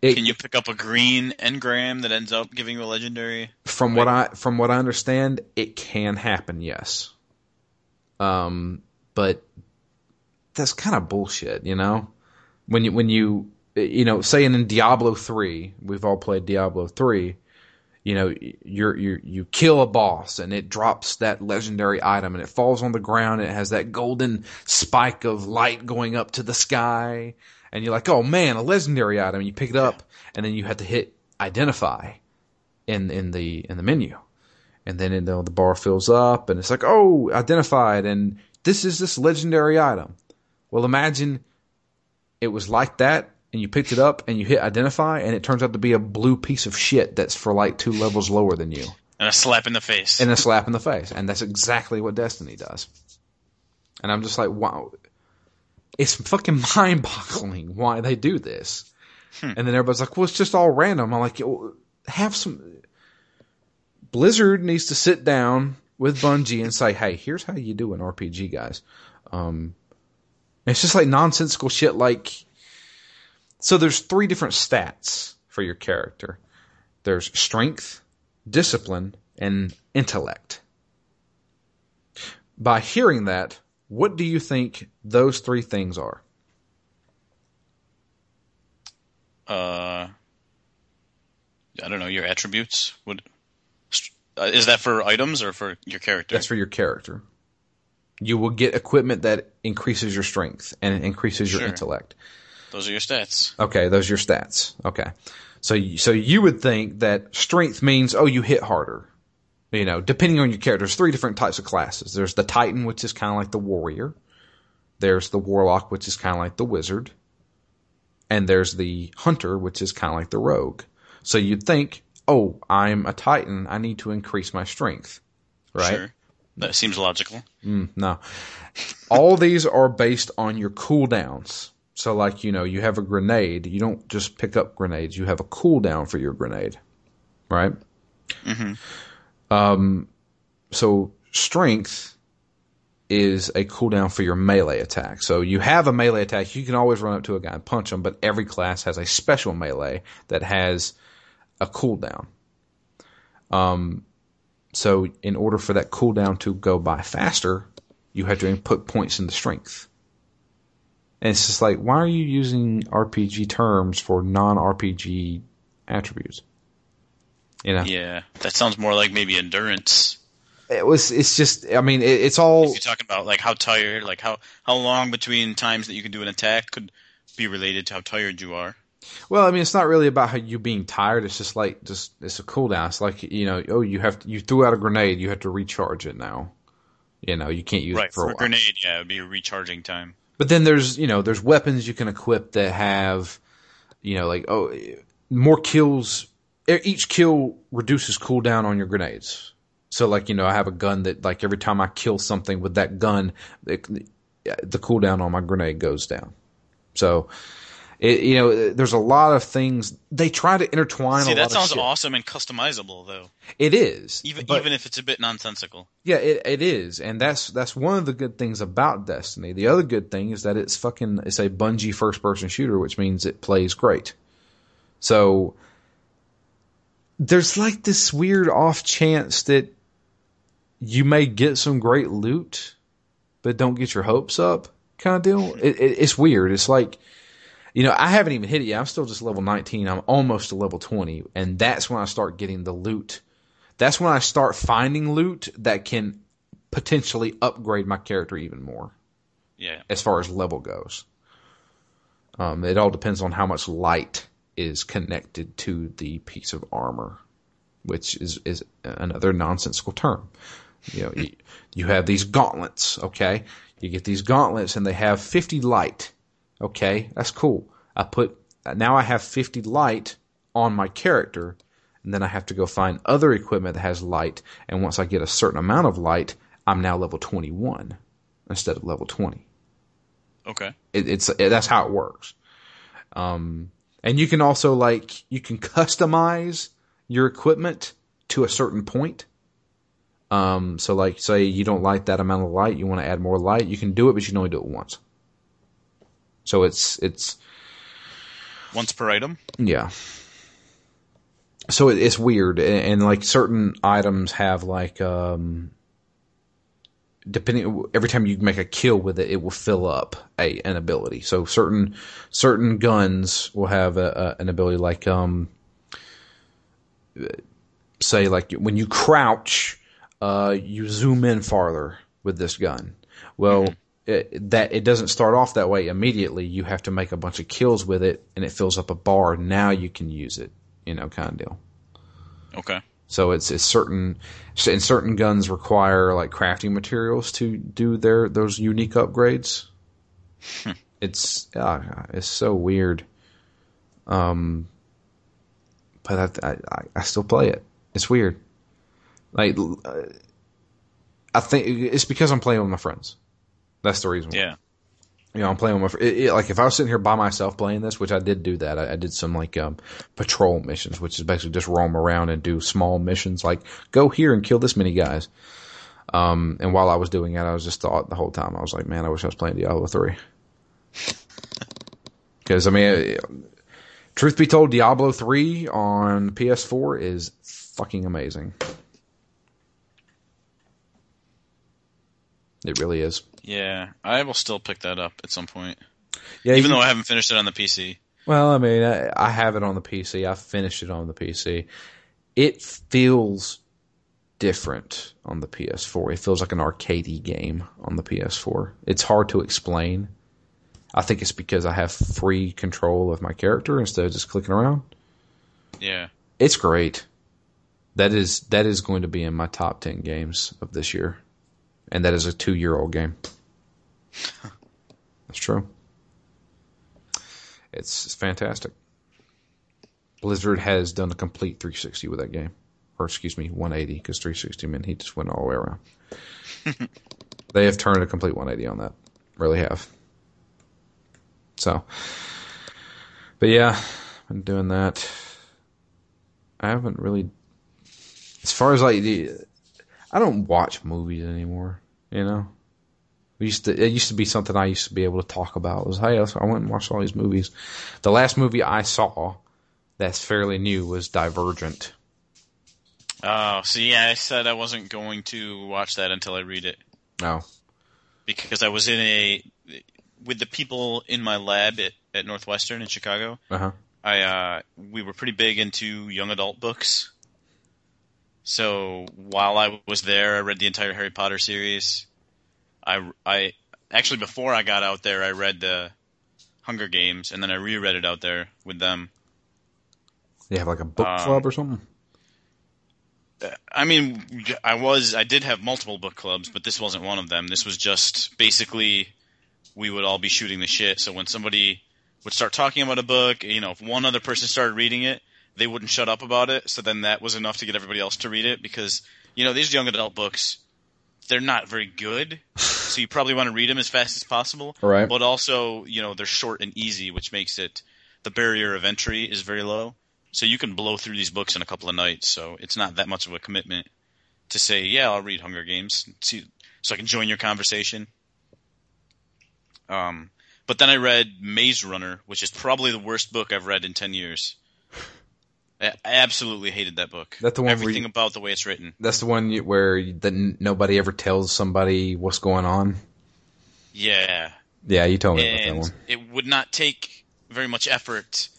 It-
Can you pick up a green engram that ends up giving you a legendary?
From what I from what I understand, it can happen, yes. Um, but that's kind of bullshit, you know. When you when you you know, saying in Diablo three, we've all played Diablo three. you know, you're, you you kill a boss and it drops that legendary item and it falls on the ground and it has that golden spike of light going up to the sky. And you're like, oh man, a legendary item. And you pick it up and then you have to hit identify in, in the, in the menu. And then you know, the bar fills up and it's like, oh, identified. And this is this legendary item. Well, imagine it was like that and you picked it up and you hit identify and it turns out to be a blue piece of shit that's for like two levels lower than you.
And a slap in the face.
And a slap in the face. And that's exactly what Destiny does. And I'm just like, wow. It's fucking mind boggling why they do this.
Hmm.
And then everybody's like, well, it's just all random. I'm like, have some. Blizzard needs to sit down with Bungie and say, hey, here's how you do an RPG, guys. Um, it's just like nonsensical shit like so there's three different stats for your character. There's strength, discipline, and intellect. By hearing that, what do you think those three things are?
Uh, I don't know your attributes. Would uh, is that for items or for your character?
That's for your character. You will get equipment that increases your strength and increases your
Sure.
intellect.
Those are your stats.
Okay, those are your stats. Okay. So you- so you would think that strength means oh you hit harder. You know, depending on your character, there's three different types of classes. There's the Titan, which is kind of like the warrior. There's the Warlock, which is kind of like the wizard. And there's the Hunter, which is kind of like the rogue. So you'd think, oh, I'm a Titan. I need to increase my strength. Right?
Sure. That seems logical.
Mm, no. All these are based on your cooldowns. So, like, you know, you have a grenade. You don't just pick up grenades. You have a cooldown for your grenade. Right?
hmm
Um, so, strength is a cooldown for your melee attack. So, you have a melee attack. You can always run up to a guy and punch him, but every class has a special melee that has a cooldown. Um, so, in order for that cooldown to go by faster, you have to input points into strength. And it's just like, why are you using RPG terms for non RPG attributes? You know,
Yeah, that sounds more like maybe endurance.
it was. It's just. I mean, it, it's all.
If you're talking about like how tired, like how how long between times that you can do an attack could be related to how tired you are.
Well, I mean, it's not really about how you being tired. It's just like just it's a cooldown. It's like you know, oh, you have to, you threw out a grenade. You have to recharge it now. You know, you can't use
Right
it for,
for
a
a grenade, yeah, it would be a recharging time.
But then there's you know there's weapons you can equip that have you know like oh more kills. Each kill reduces cooldown on your grenades. So like you know I have a gun that like every time I kill something with that gun, it, the cooldown on my grenade goes down. So it, you know there's a lot of things they try to intertwine.
See,
a lot
that sounds awesome and customizable though.
It is
Even
but-
even if it's a bit nonsensical.
yeah, it, it is, and that's that's one of the good things about Destiny. The other good thing is that it's fucking it's a Bungie first person shooter, which means it plays great. So there's like this weird off chance that you may get some great loot, but don't get your hopes up, kind of deal. It, it, it's weird. It's like you know, I haven't even hit it yet. I'm still just level 19. I'm almost to level 20, and that's when I start getting the loot that's when I start finding loot that can potentially upgrade my character even more
Yeah.
as far as level goes. Um, it all depends on how much light is connected to the piece of armor, which is, is another nonsensical term. You know, you, you have these gauntlets, okay? You get these gauntlets and they have 50 light. Okay, that's cool. I put, now I have 50 light on my character and then I have to go find other equipment that has light. And once I get a certain amount of light, I'm now level 21 instead of level 20.
Okay.
It, it's it, that's how it works. Um, and you can also like you can customize your equipment to a certain point. Um, so like say you don't like that amount of light, you want to add more light, you can do it, but you can only do it once. So it's it's
Once per item.
yeah. So it, it's weird, and, and like certain items have like um, depending every time you make a kill with it, it will fill up a an ability. So certain certain guns will have a, a, an ability like um, say like when you crouch, uh, you zoom in farther with this gun. Well, it, that it doesn't start off that way immediately. You have to make a bunch of kills with it, and it fills up a bar. Now you can use it, you know, kind of deal.
Okay.
So it's it's certain and certain guns require like crafting materials to do their those unique upgrades. it's uh, it's so weird. Um, but I, I I still play it. It's weird. Like uh, I think it's because I'm playing with my friends. That's the reason. Why.
Yeah.
You know, I'm playing with my it, it, like if I was sitting here by myself playing this, which I did do that. I, I did some like um, patrol missions, which is basically just roam around and do small missions, like go here and kill this many guys. Um, and while I was doing it, I was just thought the whole time I was like, man, I wish I was playing Diablo three. Because I mean, it- truth be told, Diablo three on PS4 is fucking amazing. It really is.
Yeah, I will still pick that up at some point,
Yeah,
even though I haven't finished it on the PC.
Well, I mean, I, I have it on the PC. I finished it on the PC. It feels different on the PS4. It feels like an arcadey game on the PS4. It's hard to explain. I think it's because I have free control of my character instead of just clicking around.
Yeah.
It's great. That is that is going to be in my top ten games of this year, and that is a two year old game. That's true. It's, it's fantastic. Blizzard has done a complete 360 with that game, or excuse me, 180 because 360 meant he just went all the way around. they have turned a complete 180 on that, really have. So, but yeah, been doing that. I haven't really, as far as like the, I don't watch movies anymore. You know, we used to. It used to be something I used to be able to talk about. It was hey, I went and watched all these movies. The last movie I saw that's fairly new was Divergent.
Oh, see, I said I wasn't going to watch that until I read it
Oh,
because I was in a with the people in my lab at, at Northwestern in Chicago.
uh huh.
I uh, we were pretty big into young adult books. So while I was there, I read the entire Harry Potter series. I I actually before I got out there, I read the Hunger Games, and then I reread it out there with them.
You have like a book
Um,
club or something.
I mean, I was I did have multiple book clubs, but this wasn't one of them. This was just basically we would all be shooting the shit. So when somebody would start talking about a book, you know, if one other person started reading it, they wouldn't shut up about it. So then that was enough to get everybody else to read it because you know these young adult books, they're not very good. so you probably want to read them as fast as possible.
Right.
But also, you know, they're short and easy, which makes it the barrier of entry is very low. So you can blow through these books in a couple of nights. So it's not that much of a commitment to say, yeah, I'll read Hunger Games see, so I can join your conversation. Um, but then I read Maze Runner, which is probably the worst book I've read in ten years. I absolutely hated that book.
That the one
Everything
you-
about the way it's written.
That's the one where you- that nobody ever tells somebody what's going on.
Yeah,
Yeah, you told me about that
and
one.
it would not take very much effort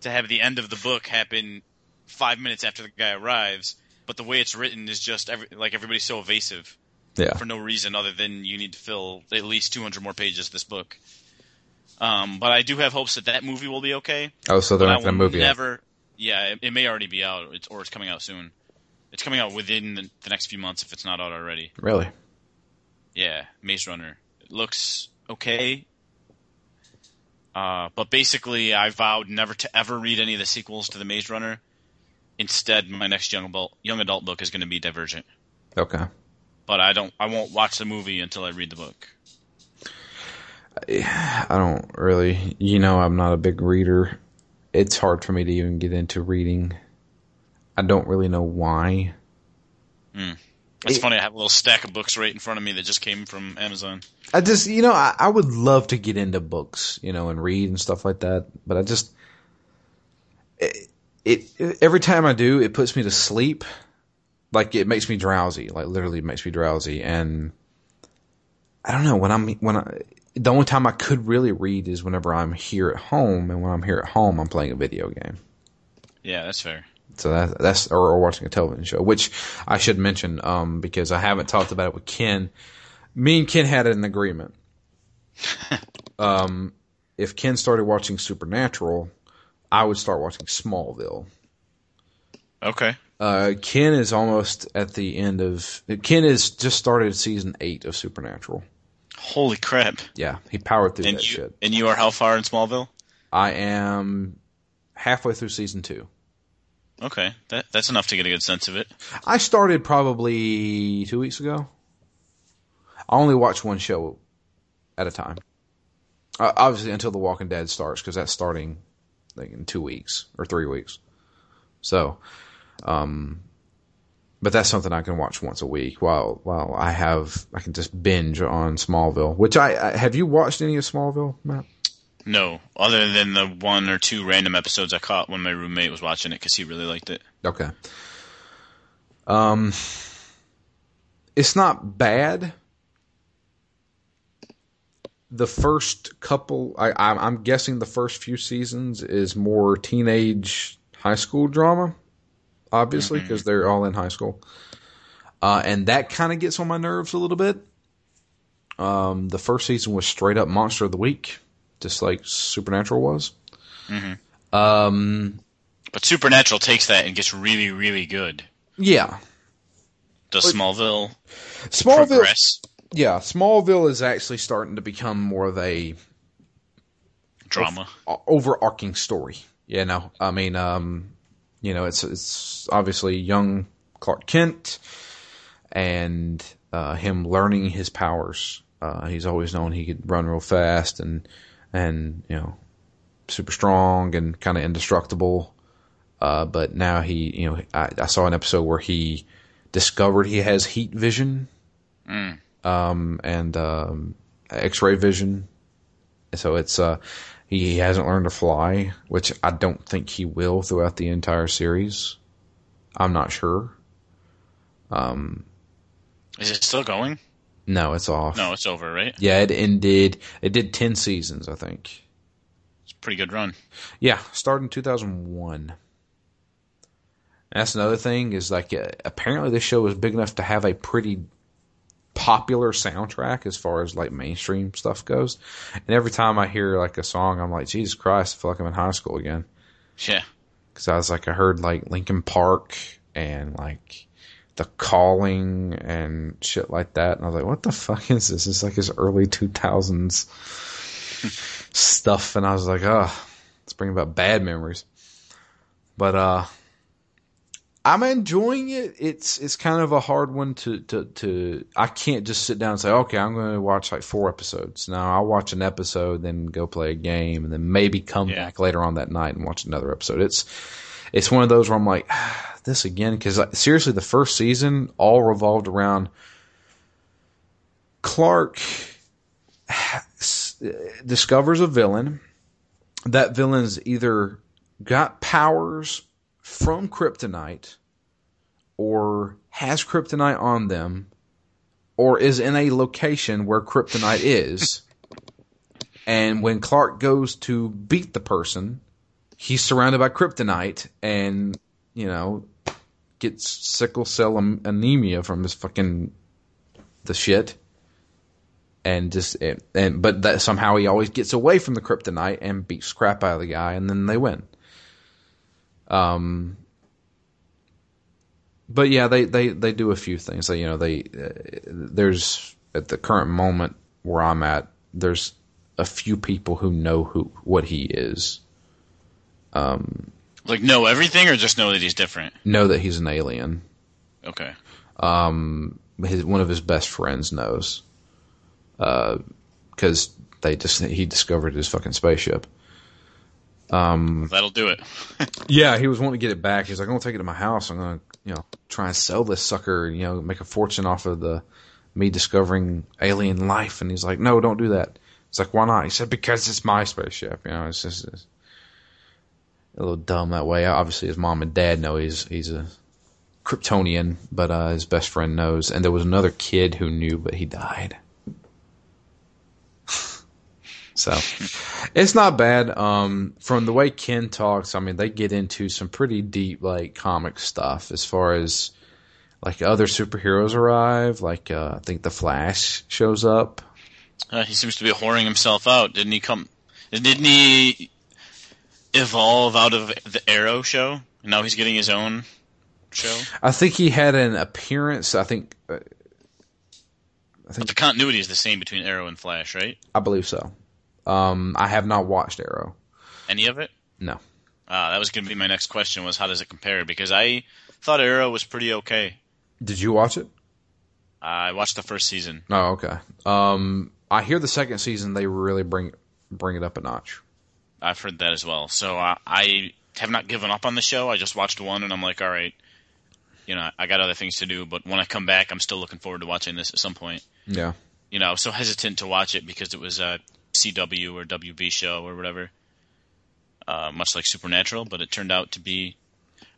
to have the end of the book happen five minutes after the guy arrives. But the way it's written is just every, like everybody's so evasive
Yeah.
for no reason other than you need to fill at least 200 more pages of this book. Um, but I do have hopes that that movie will be okay.
Oh, so they're
I
not gonna move yet.
Yeah, it, it may already be out, it's, or it's coming out soon. It's coming out within the, the next few months if it's not out already.
Really?
Yeah, Maze Runner. It looks okay. Uh, but basically, I vowed never to ever read any of the sequels to the Maze Runner. Instead, my next young adult young adult book is going to be Divergent.
Okay.
But I don't. I won't watch the movie until I read the book.
I don't really, you know, I'm not a big reader. It's hard for me to even get into reading. I don't really know why. Hmm.
It's
It-
funny. I have a little stack of books right in front of me that just came from Amazon.
I just, you know, I, I would love to get into books, you know, and read and stuff like that, but I just, it, it every time I do, it puts me to sleep. Like it makes me drowsy, like literally makes me drowsy, and I don't know when I'm when I. The only time I could really read is whenever I'm here at home, and when I'm here at home, I'm playing a video game.
Yeah, that's fair.
So that, that's or, or watching a television show, which I should mention um, because I haven't talked about it with Ken. Me and Ken had an agreement. um, if Ken started watching Supernatural, I would start watching Smallville.
Okay.
Uh, Ken is almost at the end of. Ken has just started season eight of Supernatural.
Holy crap!
Yeah, he powered through
And
that
you
shit.
and you are how far in Smallville?
I am halfway through season two.
Okay, that that's enough to get a good sense of it.
I started probably two weeks ago. I only watch one show at a time. Uh, obviously, until The Walking Dead starts, because that's starting like in two weeks or three weeks. So, um, but that's something I can watch once a week while while I have I can just binge on Smallville. Which I, I have you watched any of Smallville, Matt?
No, other than the one or two random episodes I caught when my roommate was watching it because he really liked it.
Okay. Um, it's not bad. The first couple, I, I'm, I'm guessing the first few seasons is more teenage high school drama, obviously, because they're all in high school. Uh, and that kind of gets on my nerves a little bit. Um, the first season was straight up monster of the week, just like Supernatural was. Um,
But Supernatural takes that and gets really, really good.
yeah,
Does Smallville
Smallville.
progress?
Yeah, Smallville is actually starting to become more of a
Drama.
overarching story. You know, I mean, um, you know, it's it's obviously young Clark Kent and uh, him learning his powers. Uh, he's always known he could run real fast and and you know super strong and kind of indestructible. Uh, but now he, you know, I, I saw an episode where he discovered he has heat vision
Mm.
um, and um, X-ray vision. So it's uh, he hasn't learned to fly, which I don't think he will throughout the entire series. I'm not sure.
Is it still going?
No, it's off.
No, it's over, right?
Yeah, it ended. It did ten seasons, I think.
It's a pretty good run.
Yeah, started in 2001. That's another thing is like uh, apparently this show is big enough to have a pretty popular soundtrack as far as like mainstream stuff goes. And every time I hear like a song, I'm like, Jesus Christ, I feel like I'm in high school again.
Yeah.
Because I was like, I heard like Linkin Park and like The Calling and shit like that. And I was like, what the fuck is this? It's like his early 2000s stuff. And I was like, oh, it's bringing about bad memories. But, uh, I'm enjoying it. It's it's kind of a hard one to, to, to I can't just sit down and say, okay, I'm going to watch like four episodes. No, I'll watch an episode, then go play a game, and then maybe come
Yeah.
back later on that night and watch another episode. It's it's one of those where I'm like, this again, because like, seriously, the first season all revolved around Clark discovers a villain. That villain's either got powers from kryptonite or has kryptonite on them or is in a location where kryptonite is. And when Clark goes to beat the person, he's surrounded by kryptonite and, you know, gets sickle cell anemia from his fucking the shit. And just and, and but that somehow he always gets away from the kryptonite and beats crap out of the guy and then they win. Um but yeah, they, they, they do a few things. They, you know, they uh, there's at the current moment where I'm at, there's a few people who know who what he is, Um,
Like know everything or just know that he's different?
know that he's an alien.
Okay.
Um, His one of his best friends knows, because they just he discovered his fucking spaceship.
That'll do it.
Yeah, he was wanting to get it back. He's like, I'm gonna take it to my house. I'm gonna, you know, try and sell this sucker. You know, make a fortune off of the me discovering alien life. And he's like, No, don't do that. It's like, why not? He said, Because it's my spaceship. You know, it's just it's a little dumb that way. Obviously, his mom and dad know he's he's a Kryptonian, but uh, his best friend knows. And there was another kid who knew, but he died. So it's not bad. Um, from the way Ken talks, I mean, they get into some pretty deep, like comic stuff as far as like other superheroes arrive. Like, uh, I think the Flash shows up.
Uh, he seems to be whoring himself out. Didn't he come? Didn't he evolve out of the Arrow show? And now he's getting his own show.
I think he had an appearance. I think, uh, I
But
think,
the continuity is the same between Arrow and Flash, right?
I believe so. Um, I have not watched Arrow.
Any of it?
No.
Uh, that was going to be my next question. Was how does it compare? Because I thought Arrow was pretty okay.
Did you watch it?
I watched the first season.
Oh, okay. Um, I hear the second season they really bring bring it up a notch.
I've heard that as well. So uh, I have not given up on the show. I just watched one, and I'm like, all right, you know, I got other things to do. But when I come back, I'm still looking forward to watching this at some point.
Yeah.
You know, I was so hesitant to watch it because it was a CW or WB show or whatever, uh, much like Supernatural. But it turned out to be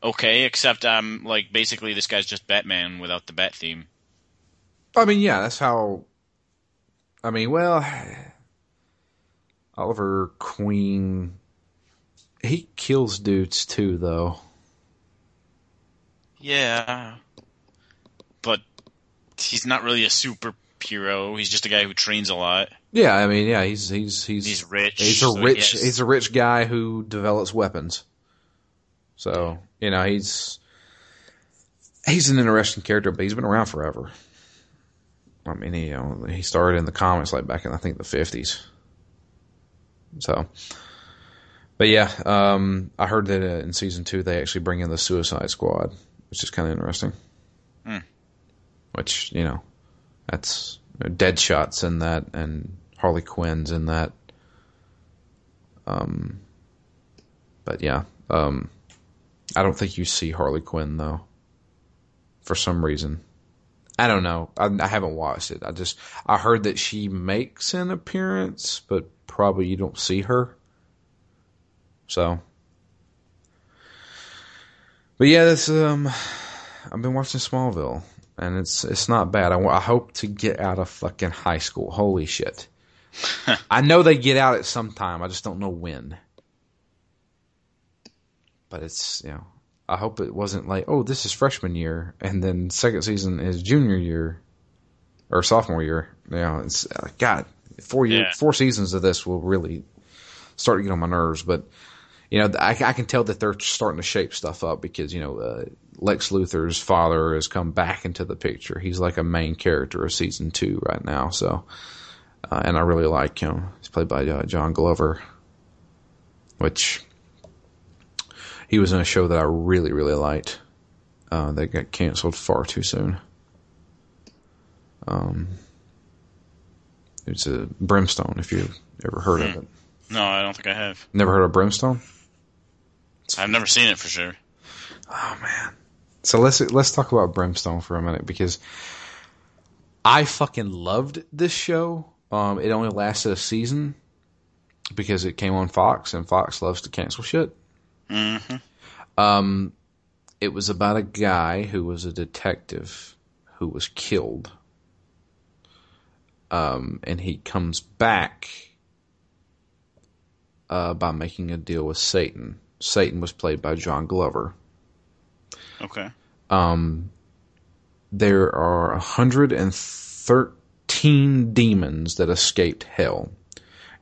okay, except I'm um, like basically this guy's just Batman without the Bat theme.
I mean, yeah, that's how. I mean, well, Oliver Queen, he kills dudes too, though.
Yeah, but he's not really a superhero. He's just a guy who trains a lot.
Yeah, I mean, yeah, he's he's he's
He's rich.
He's a
so
rich he's a rich guy who develops weapons. So you know he's he's an interesting character, but he's been around forever. I mean, he you know, he started in the comics like back in I think the fifties. So, but yeah, um, I heard that uh, in season two they actually bring in the Suicide Squad, which is kind of interesting.
Hmm.
Which you know, that's Deadshot's in that, and Harley Quinn's in that. Um, but yeah, um, I don't think you see Harley Quinn though. For some reason, I don't know. I, I haven't watched it. I just I heard that she makes an appearance, but probably you don't see her. So, but yeah, that's um, I've been watching Smallville, and it's it's not bad. I, I hope to get out of fucking high school. Holy shit! I know they get out at some time. I just don't know when. But it's you know, I hope it wasn't like, oh, this is freshman year, and then second season is junior year or sophomore year. You know, it's uh, God, four year,
Yeah.
four seasons of this will really start to get on my nerves. But you know, I, I can tell that they're starting to shape stuff up because you know, uh, Lex Luthor's father has come back into the picture. He's like a main character of season two right now. So, uh, and I really like him. He's played by uh, John Glover, which he was in a show that I really, really liked. Uh, that got canceled far too soon. Um, it's a Brimstone. If you've ever heard of it,
No, I don't think I have.
never heard of Brimstone.
I've never seen it for sure.
Oh man. So let's let's talk about Brimstone for a minute because I fucking loved this show. Um, it only lasted a season because it came on Fox, and Fox loves to cancel shit.
hmm
Um, it was about a guy who was a detective who was killed. Um, and he comes back uh, by making a deal with Satan. Satan was played by John Glover.
Okay.
Um, there are 113 demons that escaped hell,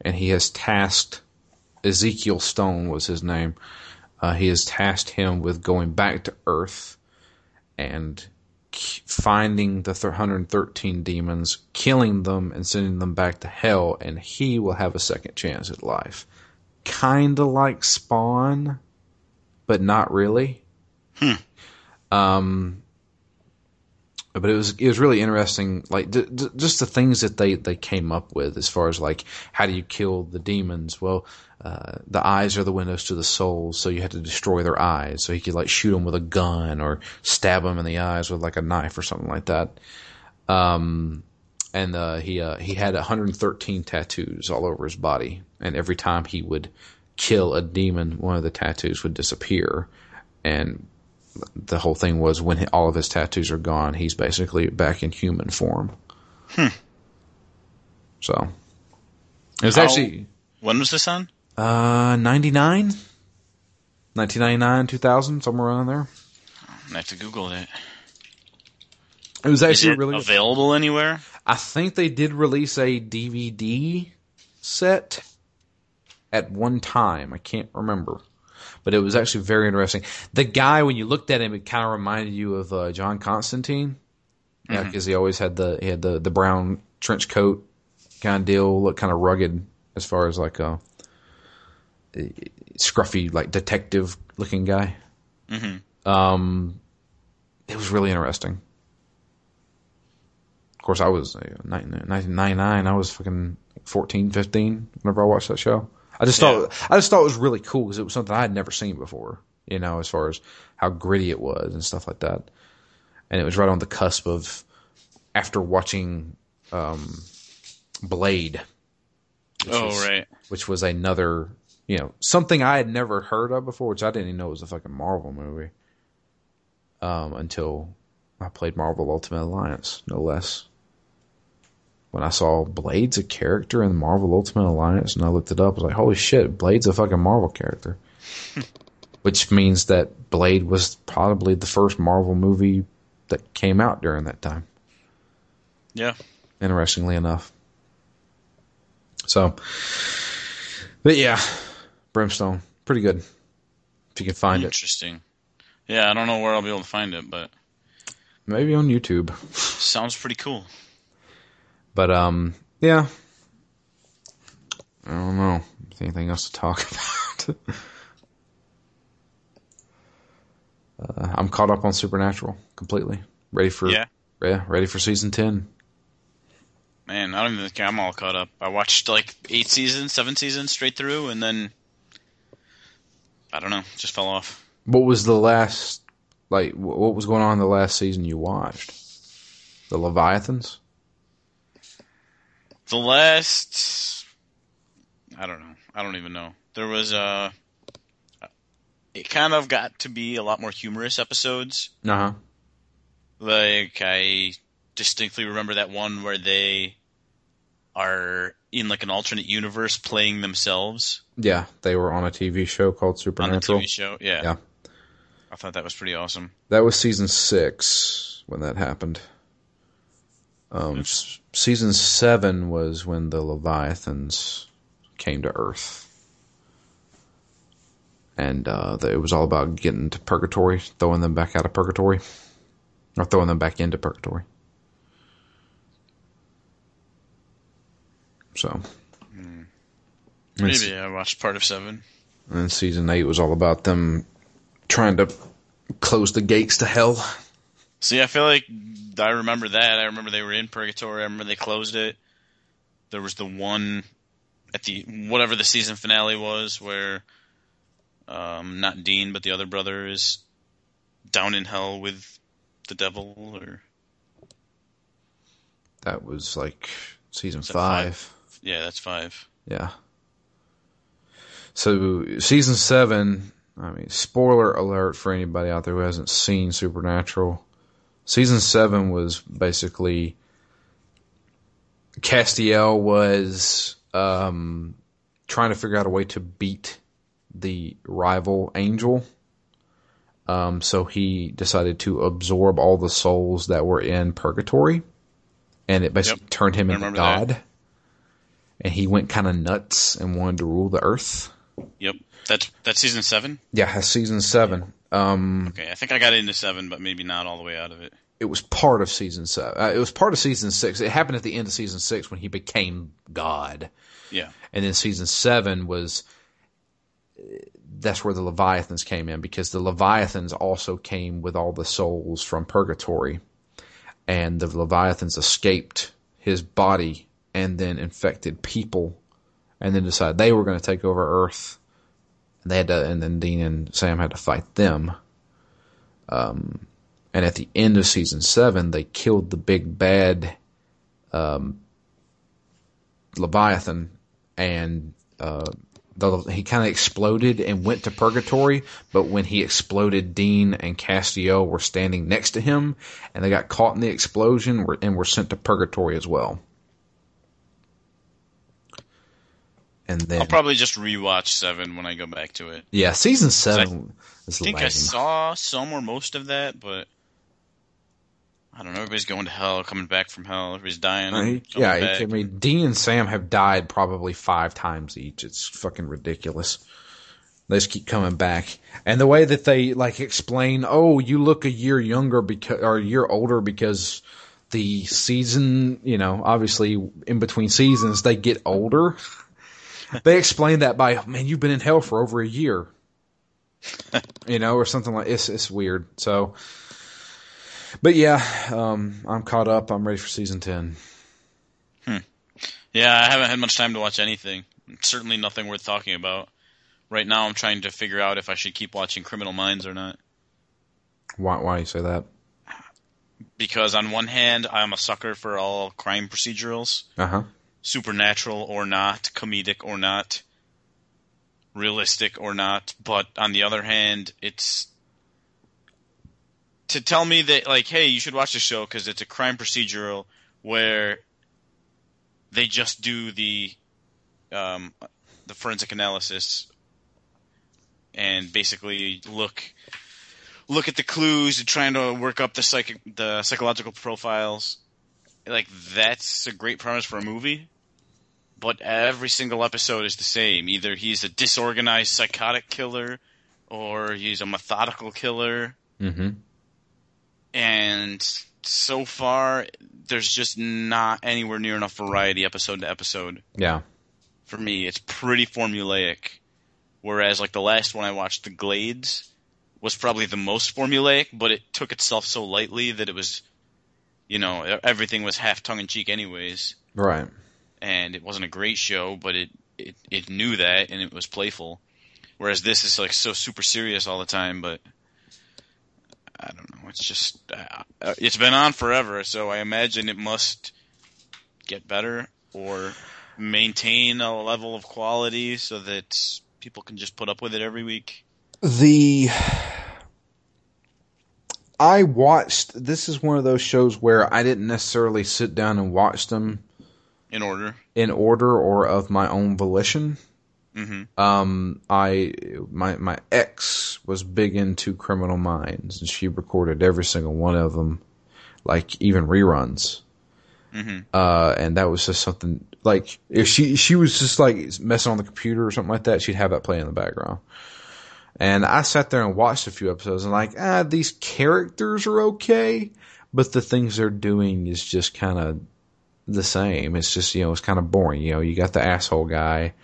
and he has tasked Ezekiel Stone was his name. Uh, he has tasked him with going back to Earth and finding the 113 demons, killing them, and sending them back to hell, and he will have a second chance at life. Kinda like Spawn, but not really. Hmm. Um, but it was it was really interesting, like d- d- just the things that they they came up with as far as like how do you kill the demons? Well, uh, the eyes are the windows to the souls, so you had to destroy their eyes. So he could like shoot them with a gun or stab them in the eyes with like a knife or something like that. Um, and uh, he uh, he had 113 tattoos all over his body, and every time he would kill a demon, one of the tattoos would disappear, and the whole thing was when he- all of his tattoos are gone, he's basically back in human form. Hmm. So, It was
How-
actually
When was this on?
uh 99 1999 2000 somewhere around there
I have to Google it.
it was
Is
actually
it
really
available anywhere?
I think they did release a DVD set at one time. I can't remember. But it was actually very interesting. The guy, when you looked at him, it kind of reminded you of uh, John Constantine. Yeah, because he always had the he had the, the brown trench coat kind of deal, look kind of rugged as far as like a, scruffy like detective looking guy.
hmm
Um, it was really interesting. Of course, I was uh, 1999. I was fucking 14, 15 whenever I watched that show. I just thought I just thought it was really cool because it was something I had never seen before. You know, as far as how gritty it was and stuff like that. And it was right on the cusp of after watching um, Blade, which
Oh,
was-
right.
which was another, you know, something I had never heard of before, which I didn't even know was a fucking Marvel movie. Um, until I played Marvel Ultimate Alliance, no less. When I saw Blade's a character in the Marvel Ultimate Alliance, and I looked it up, I was like, "Holy shit, Blade's a fucking Marvel character," hmm. which means that Blade was probably the first Marvel movie that came out during that time
Yeah.
interestingly enough. So, but yeah, Brimstone, pretty good. If you can find it,
Interesting. Yeah, I don't know where I'll be able to find it, but
maybe on YouTube.
sounds pretty cool.
But um, yeah, I don't know. If anything else to talk about? uh, I'm caught up on Supernatural completely. Ready for
Yeah.
yeah, ready for season ten.
Man, I don't even think I'm all caught up. I watched like eight seasons, seven seasons straight through, and then I don't know, just fell off.
What was the last like? What was going on in the last season you watched? The Leviathans.
The last, I don't know. I don't even know. There was a It kind of got to be a lot more humorous episodes.
Uh huh.
Like I distinctly remember that one where they are in like an alternate universe playing themselves
Yeah, they were on a TV show called
on the
Supernatural.
TV show. Yeah.
Yeah.
I thought that was pretty awesome.
That was season six when that happened. Um, season seven was when the Leviathans came to Earth, and uh, it was all about getting to purgatory, throwing them back out of purgatory, or throwing them back into purgatory. So, and
Maybe I watched part of seven.
and season eight was all about them trying to close the gates to hell.
See, I feel like I remember that. I remember they were in purgatory. I remember they closed it. There was the one at the whatever the season finale was where um not Dean but the other brother is down in hell with the devil or
That was like season
that
five.
yeah, that's 5.
Yeah. So season seven. I mean, spoiler alert for anybody out there who hasn't seen Supernatural. Season seven was basically Castiel was um, trying to figure out a way to beat the rival Angel. Um, so he decided to absorb all the souls that were in purgatory, and it basically
Yep.
turned him into
remember that.
God. And he went kind of nuts and wanted to rule the earth.
Yep. That's that's season 7.
Yeah, that's season seven. Um,
Okay, I think I got into 7 but maybe not all the way out of it.
It was part of season seven. Uh, it was part of season six. It happened at the end of season six when he became God.
Yeah.
And then season seven was that's where the Leviathans came in because the Leviathans also came with all the souls from purgatory. And the Leviathans escaped his body and then infected people and then decided they were going to take over Earth. And they had to, and then Dean and Sam had to fight them. Um, and at the end of season seven, they killed the big bad um, Leviathan, and uh, the, he kind of exploded and went to purgatory. But when he exploded, Dean and Castiel were standing next to him, and they got caught in the explosion and were sent to purgatory as well. and then
I'll probably just rewatch seven when I go back to it.
yeah, season seven is
I think
lame.
I saw some or most of that, but I don't know. Everybody's going to hell, coming back from hell. Everybody's dying.
Uh,
and
yeah,
back.
I mean, Dean and Sam have died probably five times each. It's fucking ridiculous. They just keep coming back, and the way that they like explain, oh, you look a year younger because or a year older because the season, you know, obviously in between seasons they get older. they explain that by, man, you've been in hell for over a year, you know, or something like it's it's weird. So, but yeah, um, I'm caught up. I'm ready for season ten.
Yeah, I haven't had much time to watch anything. Certainly nothing worth talking about. Right now, I'm trying to figure out if I should keep watching Criminal Minds or not.
Why? Why do you say that?
Because on one hand, I'm a sucker for all crime procedurals,
Uh huh.
supernatural or not, comedic or not, realistic or not. But on the other hand, it's to tell me that like, hey, you should watch the show because it's a crime procedural where they just do the um, the forensic analysis and basically look look at the clues and trying to work up the psychic the psychological profiles. Like that's a great premise for a movie, but every single episode is the same. Either he's a disorganized psychotic killer, or he's a methodical killer,
Mm-hmm.
And so far there's just not anywhere near enough variety episode to episode
Yeah.
for me. It's pretty formulaic. Whereas like the last one I watched, The Glades, was probably the most formulaic, but it took itself so lightly that it was, you know, everything was half tongue in cheek anyways,
Right.
and it wasn't a great show, but it it it knew that and it was playful. Whereas this is like so super serious all the time, but I don't know. It's just uh, uh, it's been on forever, so I imagine it must get better or maintain a level of quality so that people can just put up with it every week.
The I watched. This is one of those shows where I didn't necessarily sit down and watch them
In order.
in order or of my own volition.
Hmm
Um, I my my ex was big into Criminal Minds, and she recorded every single one of them, like even reruns.
hmm
Uh, and that was just something like if she she was just like messing on the computer or something like that, she'd have that play in the background. And I sat there and watched a few episodes and like, ah, these characters are okay, but the things they're doing is just kind of the same. It's just you know it's kind of boring. You know, you got the asshole guy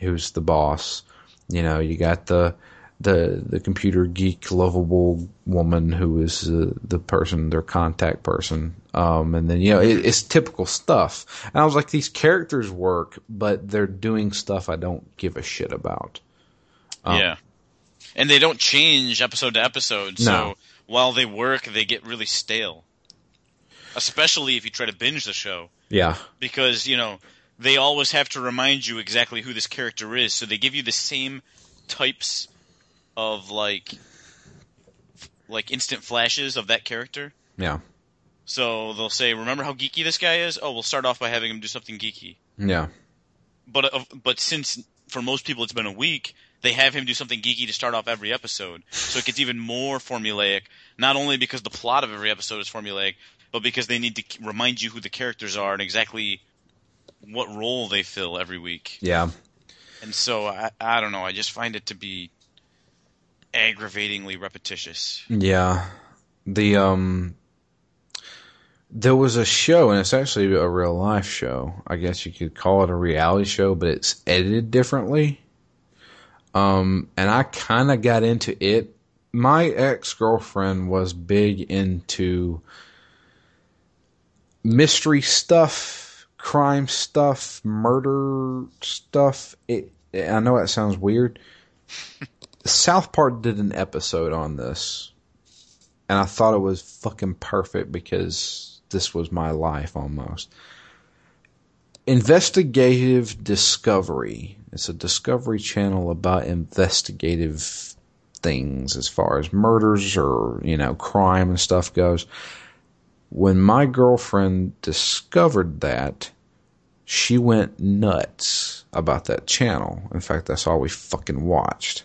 who's the boss. You know, you got the the the computer geek lovable woman who is uh, the person their contact person um and then you know it, it's typical stuff and i was like these characters work but they're doing stuff i don't give a shit about Um,
yeah. And they don't change episode to episode,
No.
so while they work, they get really stale. Especially if you try to binge the show.
yeah
because you know they always have to remind you exactly who this character is. So they give you the same types of like like instant flashes of that character.
Yeah.
So they'll say remember how geeky this guy is? Oh we'll start off by having him do something geeky.
Yeah.
But uh, but since for most people it's been a week they have him do something geeky to start off every episode. So it gets even more formulaic not only because the plot of every episode is formulaic but because they need to remind you who the characters are and exactly what role they fill every week.
Yeah.
And so i, I don't know i just find it to be aggravatingly repetitious.
Yeah. The um there was a show and it's actually a real life show. I guess you could call it a reality show but it's edited differently. Um and i kind of got into it. My ex-girlfriend was big into mystery stuff crime stuff murder stuff it i know that sounds weird south park did an episode on this and I thought it was fucking perfect because this was my life almost. Investigative Discovery. It's a Discovery channel about investigative things as far as murders or, you know, crime and stuff goes. When my girlfriend discovered that, she went nuts about that channel. In fact, that's all we fucking watched.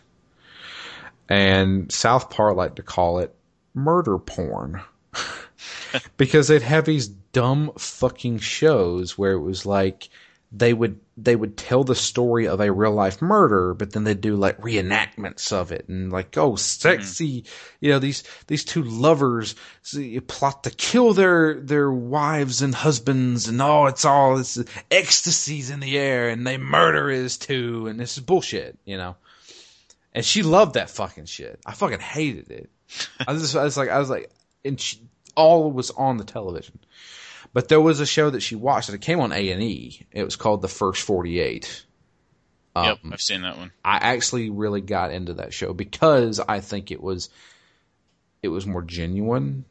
And South Park like to call it murder porn. because they'd have these dumb fucking shows where it was like they would they would tell the story of a real life murder, but then they'd do like reenactments of it and like oh sexy, mm-hmm. you know these these two lovers see, plot to kill their their wives and husbands and oh it's all this ecstasies in the air and they murder is too and this is bullshit, you know. And she loved that fucking shit. I fucking hated it. I was just I was like I was like and she, all was on the television. But there was a show that she watched and it came on A and E. It was called The First Forty Eight.
yep, I've seen that one.
I actually really got into that show because I think it was it was more genuine.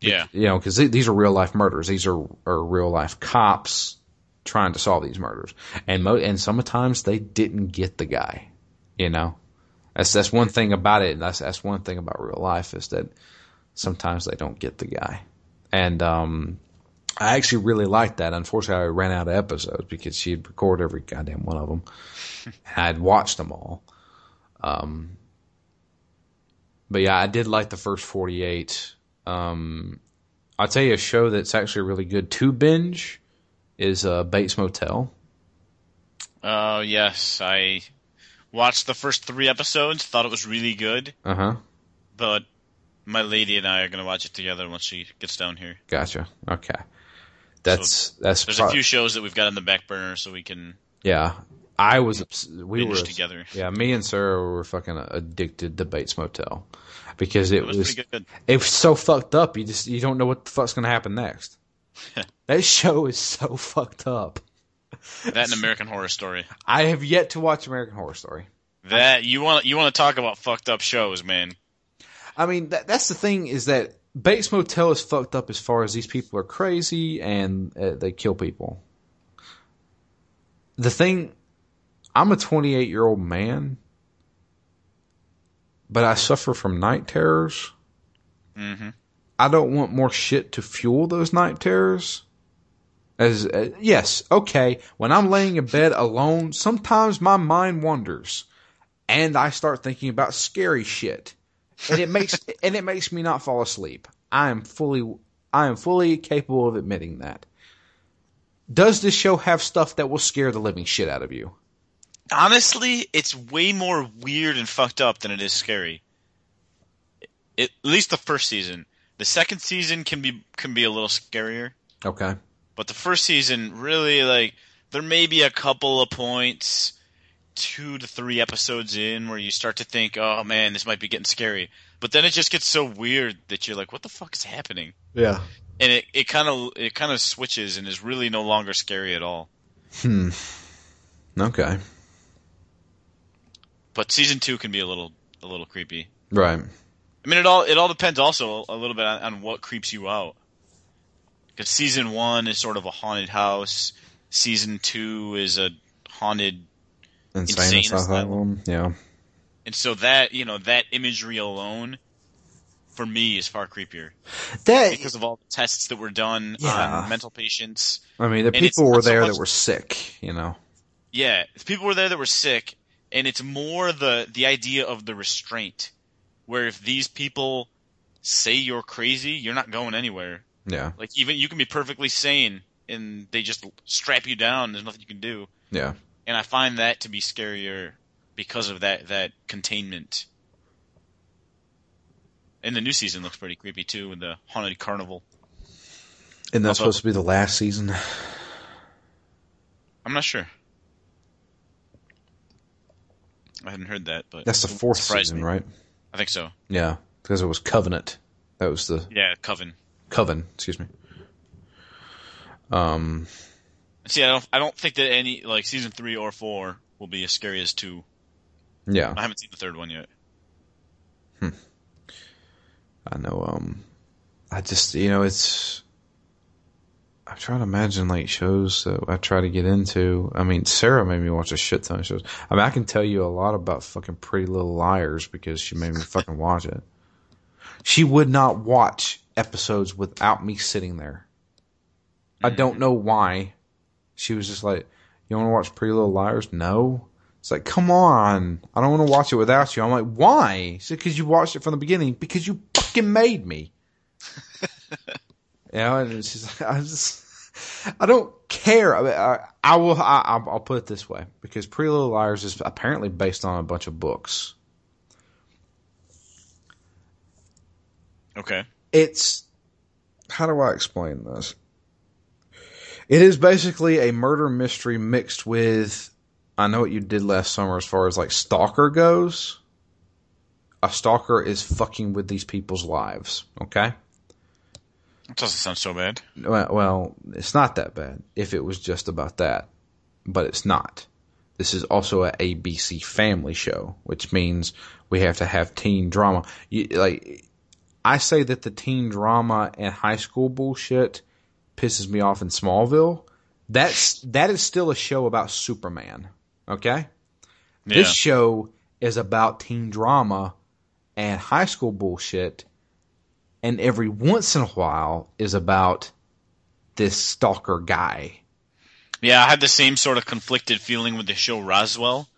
Yeah,
You know, because these are real life murders. These are, are real life cops trying to solve these murders, and mo- and sometimes they didn't get the guy. You know, that's that's one thing about it. And that's that's one thing about real life is that sometimes they don't get the guy, and um, I actually really liked that. Unfortunately, I ran out of episodes because she'd record every goddamn one of them, I'd watched them all. Um, but yeah, I did like the first forty-eight. Um, I'll tell you a show that's actually really good to binge is uh, Bates Motel.
Oh yes, I watched the first three episodes. Thought it was really good,
Uh huh.
but my lady and I are gonna watch it together once she gets down here.
Gotcha. Okay. That's that's
There's
pro-
a few shows that we've got on the back burner, so we can
yeah. I was we were
together.
yeah. Me and Sarah were fucking addicted to Bates Motel because it,
It was,
was
good.
it was so fucked up. You just you don't know what the fuck's gonna happen next. that show is so fucked up.
That and American Horror Story.
I have yet to watch American Horror Story.
That you want you want to talk about fucked up shows, man.
I mean, that, that's the thing is that Bates Motel is fucked up as far as these people are crazy and uh, they kill people. The thing, I'm a 28 year old man, but I suffer from night terrors.
hmm
I don't want more shit to fuel those night terrors. As uh, yes, okay, when I'm laying in bed alone, sometimes my mind wanders and I start thinking about scary shit. And it makes and it makes me not fall asleep. I am fully I am fully capable of admitting that. Does this show have stuff that will scare the living shit out of you?
Honestly, it's way more weird and fucked up than it is scary. It, at least the first season. The second season can be can be a little scarier,
Okay.
but the first season really like there may be a couple of points, two to three episodes in, where you start to think, "Oh man, this might be getting scary," but then it just gets so weird that you're like, "What the fuck is happening?"
Yeah.
And it it kind of it kind of switches and is really no longer scary at all.
Hmm. Okay.
But season two can be a little a little creepy.
Right.
I mean, it all it all depends also a little bit on, on what creeps you out. Because season one is sort of a haunted house. Season two is a haunted,
Insane,
Insane
asylum. Yeah.
and so that you know that imagery alone, for me, is far creepier
That
because of all the tests that were done
Yeah.
on mental patients.
I mean, the
And
people were
not so
there
much-
that were sick, you know.
Yeah, people were there that were sick, and it's more the the idea of the restraint, where if these people say you're crazy, you're not going anywhere.
Yeah.
Like even you can be perfectly sane and they just strap you down. There's nothing you can do.
Yeah.
And I find that to be scarier because of that that containment. And the new season looks pretty creepy too, with the haunted carnival.
And that's
Although-
supposed to be the last season.
I'm not sure. I hadn't heard that, but
That's the fourth season,
me.
right?
I think so.
Yeah, because it was Covenant. That was the
Yeah, Coven.
Coven. Excuse me. Um.
See, I don't, I don't think that any like season three or four will be as scary as two.
Yeah,
I haven't seen the third one yet. Hmm.
I know. Um. I just you know it's. I'm trying to imagine like shows that I try to get into. I mean, Sarah made me watch a shit ton of shows. I mean, I can tell you a lot about fucking Pretty Little Liars because she made me fucking watch it. She would not watch episodes without me sitting there. I don't know why. She was just like, "You want to watch Pretty Little Liars?" No. It's like, come on, I don't want to watch it without you. I'm like, why? She said, because you watched it from the beginning. Because you fucking made me. you know, and she's like, I just, I don't care. I, mean, I, I will. I, I'll I'll put it this way, because Pretty Little Liars is apparently based on a bunch of books.
Okay.
it's how do I explain this? It is basically a murder mystery mixed with I know what you did last summer as far as like stalker goes. A stalker is fucking with these people's lives, okay?
That doesn't sound so bad.
Well, well, it's not that bad if it was just about that, but it's not. This is also a ABC family show, which means we have to have teen drama. You, like, I say that the teen drama and high school bullshit pisses me off in Smallville. That's that is still a show about Superman. Okay,
Yeah.
this show is about teen drama and high school bullshit, and every once in a while is about this stalker guy.
Yeah, I had the same sort of conflicted feeling with the show Roswell.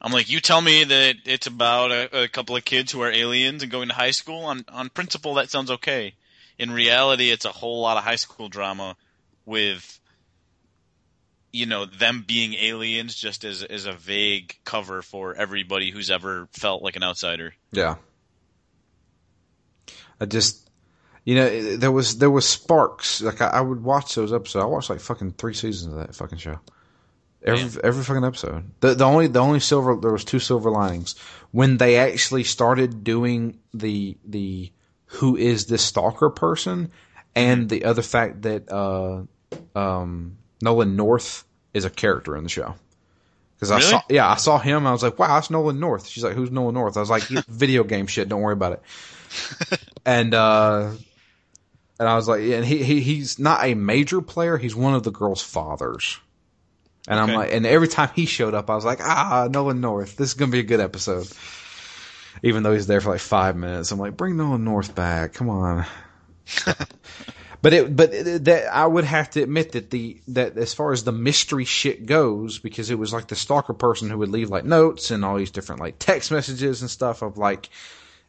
I'm like, you tell me that it's about a, a couple of kids who are aliens and going to high school. On on principle, that sounds okay. In reality, it's a whole lot of high school drama with, you know, them being aliens just as as a vague cover for everybody who's ever felt like an outsider.
Yeah. I just, you know, there was there was sparks. Like I, I would watch those episodes. I watched like fucking three seasons of that fucking show. Every every fucking episode. The the only the only silver there was two silver linings when they actually started doing the the who is this stalker person and the other fact that uh um Nolan North is a character in the show. Because I saw, yeah, I saw him. I was like, "Wow, that's Nolan North." She's like, "Who's Nolan North?" I was like, "Video game shit. Don't worry about it." and uh, and I was like, and he, he he's not a major player. He's one of the girl's fathers. And
Okay.
I'm like, and every time he showed up, I was like, ah, Nolan North. This is gonna be a good episode. Even though he's there for like five minutes, I'm like, bring Nolan North back. Come on. But it, but it, that I would have to admit that the that as far as the mystery shit goes, because it was like the stalker person who would leave like notes and all these different like text messages and stuff of like,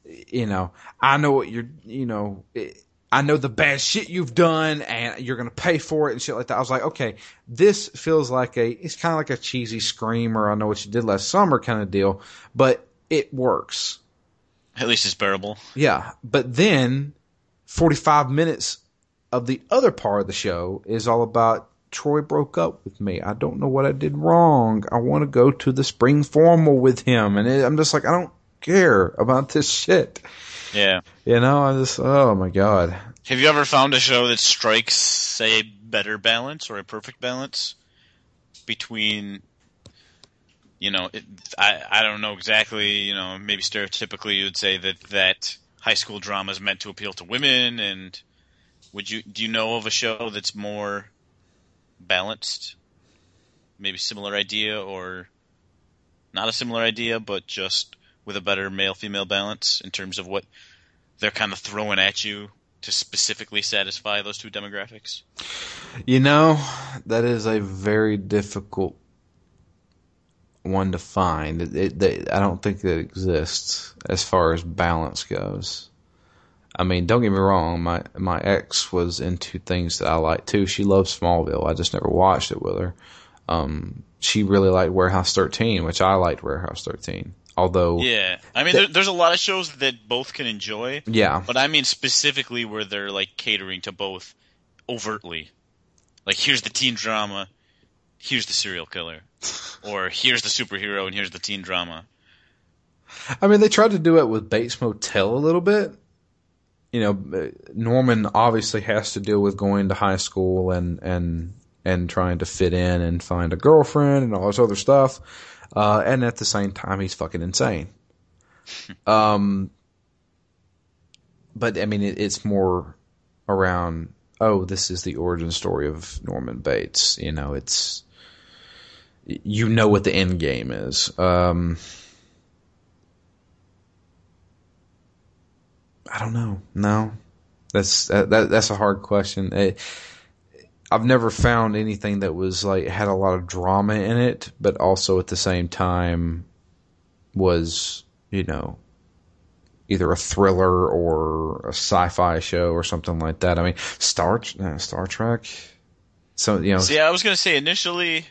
you know, I know what you're, you know, it, I know the bad shit you've done and you're gonna pay for it and shit like that. I was like, okay, this feels like a, it's kind of like a cheesy scream or I know what you did last summer kind of deal, but it works.
At least it's bearable.
Yeah, but then 45 minutes of the other part of the show is all about Troy broke up with me. I don't know what I did wrong. I want to go to the spring formal with him. And it, I'm just like, I don't care about this shit.
Yeah.
You know, I just, oh my God.
Have you ever found a show that strikes a better balance or a perfect balance between, you know, it, I I don't know exactly, you know, maybe stereotypically you would say that that high school drama is meant to appeal to women, and would you do you know of a show that's more balanced, maybe similar idea or not a similar idea, but just with a better male female balance in terms of what they're kind of throwing at you to specifically satisfy those two demographics?
You know, that is a very difficult one to find. It, it, they, I don't think that exists as far as balance goes. I mean, don't get me wrong. My my ex was into things that I like too. She loved Smallville. I just never watched it with her. Um, she really liked Warehouse 13, which I liked Warehouse 13. Although,
Yeah, I mean, there, there's a lot of shows that both can enjoy,
yeah,
but I mean specifically where they're like catering to both overtly. Like, here's the teen drama, here's the serial killer, or here's the superhero and here's the teen drama.
I mean, they tried to do it with Bates Motel a little bit. You know, Norman obviously has to deal with going to high school and and and trying to fit in and find a girlfriend and all this other stuff. Uh, and at the same time, he's fucking insane. Um, but I mean, it, it's more around. Oh, this is the origin story of Norman Bates. You know, it's you know what the end game is. Um, I don't know. No, that's that, that that's a hard question. Eh, I've never found anything that was like had a lot of drama in it, but also at the same time was you know either a thriller or a sci-fi show or something like that. I mean, Star uh, Star Trek. So you know,
See, I was gonna say initially,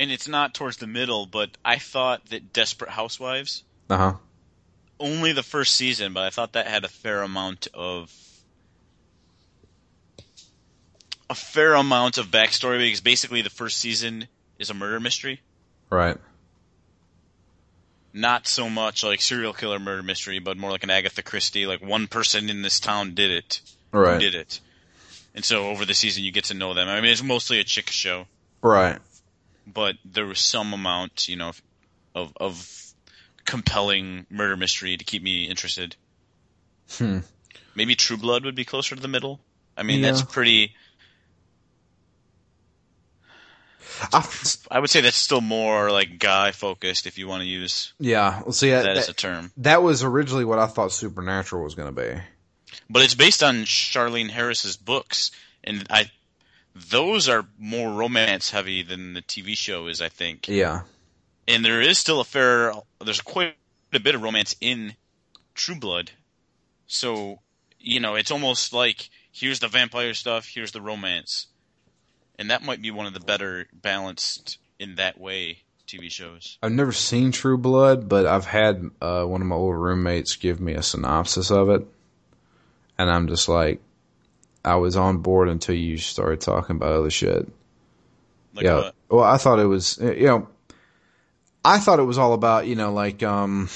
and it's not towards the middle, but I thought that Desperate Housewives
uh huh.
only the first season, but I thought that had a fair amount of a fair amount of backstory because basically the first season is a murder mystery,
Right.
not so much like serial killer murder mystery, but more like an Agatha Christie, like one person in this town did it, who
Right.
did it, and so over the season you get to know them. I mean, it's mostly a chick show.
Right.
But there was some amount, you know, of of compelling murder mystery to keep me interested.
Hmm.
Maybe True Blood would be closer to the middle. I mean,
Yeah.
that's pretty.
I,
I would say that's still more like guy focused, if you want to use
yeah. Well, see, that,
that as a term.
that was originally what I thought Supernatural was going to be.
But it's based on Charlaine Harris's books, and I those are more romance heavy than the TV show is. I think.
Yeah.
and there is still a fair there's quite a bit of romance in True Blood. So, you know, it's almost like here's the vampire stuff, here's the romance. And that might be one of the better balanced in that way TV shows.
I've never seen True Blood, but I've had uh, one of my old roommates give me a synopsis of it, and I'm just like, I was on board until you started talking about other shit.
Like
yeah.
what?
Well, I thought it was, you know, I thought it was all about, you know, like, um,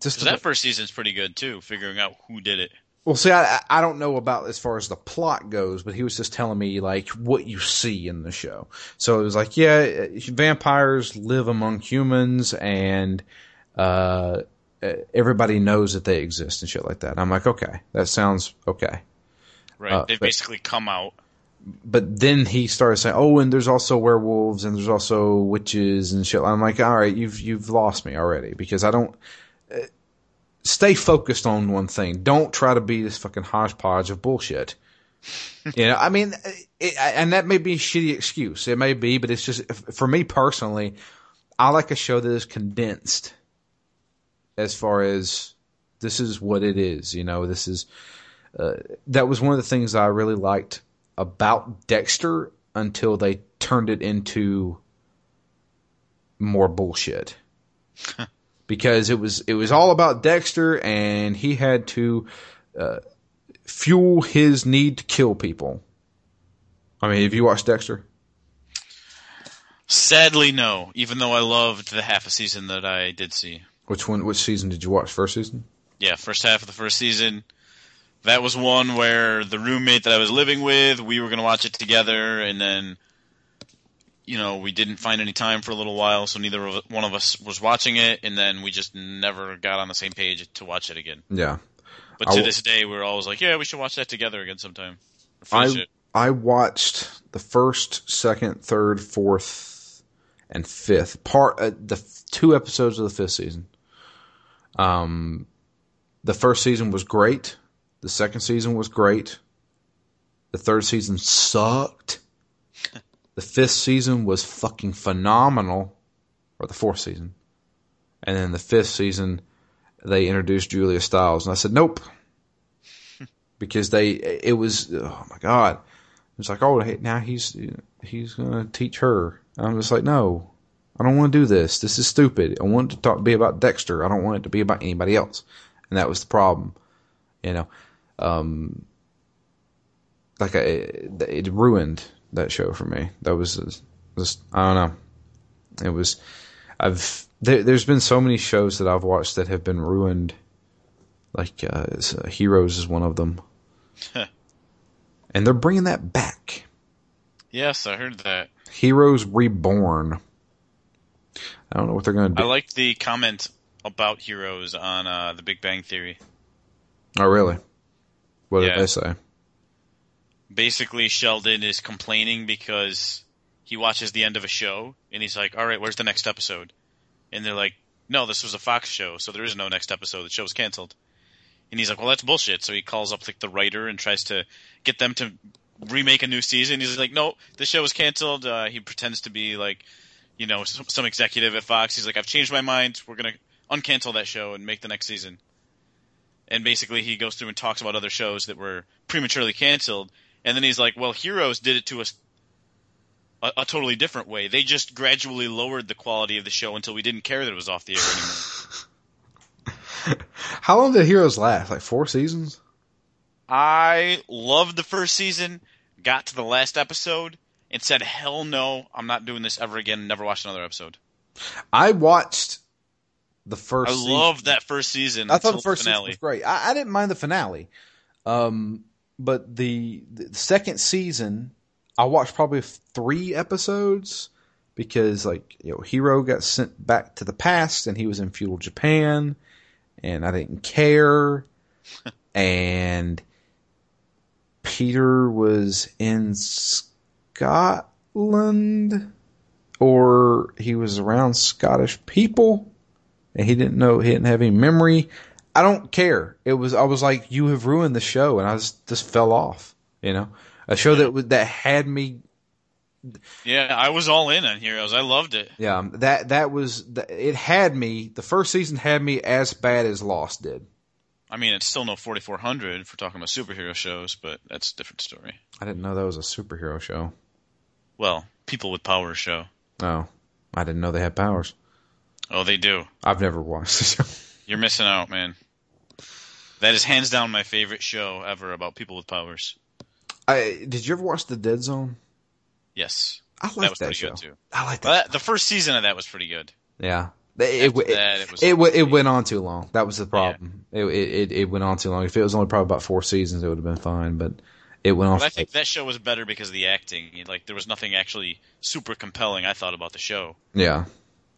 just
that first season's pretty good too, figuring out who did it.
Well, see, I I don't know about as far as the plot goes, but he was just telling me like what you see in the show. So it was like, yeah, vampires live among humans, and uh, everybody knows that they exist and shit like that. I'm like, okay, that sounds okay.
Right.
Uh,
They've
but-
basically come out.
But then he started saying, "Oh, and there's also werewolves, and there's also witches and shit." I'm like, "All right, you've you've lost me already because I don't." Uh, stay focused on one thing. Don't try to be this fucking hodgepodge of bullshit. you know, I mean, it, and that may be a shitty excuse. It may be, but it's just for me personally. I like a show that is condensed. As far as this is what it is, you know, this is uh, that was one of the things I really liked about Dexter until they turned it into more bullshit. because it was it was all about Dexter and he had to uh, fuel his need to kill people. I mean, have you watched Dexter?
Sadly, no. Even though I loved the half a season that I did see.
Which one? Which season did you watch? First season?
yeah, first half of the first season. That was one where the roommate that I was living with, we were going to watch it together, and then, you know, we didn't find any time for a little while, so neither of, one of us was watching it, and then we just never got on the same page to watch it again.
Yeah.
But to
w-
this day, we're always like, yeah, we should watch that together again sometime.
I
it.
I watched the first, second, third, fourth, and fifth part. Uh, the f- two episodes of the fifth season. Um, the first season was great. The second season was great. The third season sucked. the fifth season was fucking phenomenal, or the fourth season. And then the fifth season, they introduced Julia Stiles, and I said nope, because they it was oh my god, it's like oh now he's he's gonna teach her. I'm just like no, I don't want to do this. This is stupid. I want it to talk, be about Dexter. I don't want it to be about anybody else, and that was the problem, you know. Um, like I, it ruined that show for me. That was just I don't know. It was I've there, there's been so many shows that I've watched that have been ruined. Like uh, uh, Heroes is one of them, and they're bringing that back.
Yes, I heard that.
Heroes Reborn. I don't know what they're going to do.
I liked the comment about heroes on uh, the Big Bang Theory.
oh, really? What
Yeah.
did they say?
basically Sheldon is complaining because he watches the end of a show and he's like, "All right, where's the next episode?" And they're like, "No, this was a Fox show, so there is no next episode. The show's canceled." And he's like, "Well, that's bullshit." So he calls up like the writer and tries to get them to remake a new season. He's like, no, this show was canceled. Uh, he pretends to be like, you know, some, some executive at Fox. He's like, I've changed my mind. We're gonna uncancel that show and make the next season. And basically, he goes through and talks about other shows that were prematurely canceled. And then he's like, well, Heroes did it to us a, a totally different way. They just gradually lowered the quality of the show until we didn't care that it was off the air anymore.
How long did Heroes last? Like four seasons?
I loved the first season, got to the last episode, and said, hell no, I'm not doing this ever again, never watched another episode.
I watched the first.
I
season.
loved that first season.
I thought the first season
finale.
was great. I, I didn't mind the finale, um, but the, the second season, I watched probably three episodes because, like, you know, Hiro got sent back to the past and he was in feudal Japan, and I didn't care, and Peter was in Scotland, or he was around Scottish people and he didn't know he didn't have any memory. I don't care. It was I was like, you have ruined the show, and I just just fell off. You know, a show that was- that had me.
Yeah, I was all in on Heroes. I loved it.
Yeah, um, that that was it had me. The first season had me as bad as Lost did.
I mean, it's still no 4400 for talking about superhero shows, but that's a different story.
I didn't know that was a superhero show.
Well, People with Powers show.
Oh, I didn't know they had powers.
Oh, they do.
I've never watched the show.
You're missing out, man. That is hands down my favorite show ever about people with powers.
I did you ever watch the Dead Zone?
Yes.
I
That was
that,
pretty
show.
good, too.
I like that.
Well, that, the first season of that was pretty good.
Yeah. It, it,
that, it was
it,
like-
it went on too long. That was the problem. It, it it went on too long. If it was only probably about four seasons, it would have been fine. But it went on.
But I think that show was better because of the acting. Like, there was nothing actually super compelling I thought about the show.
yeah,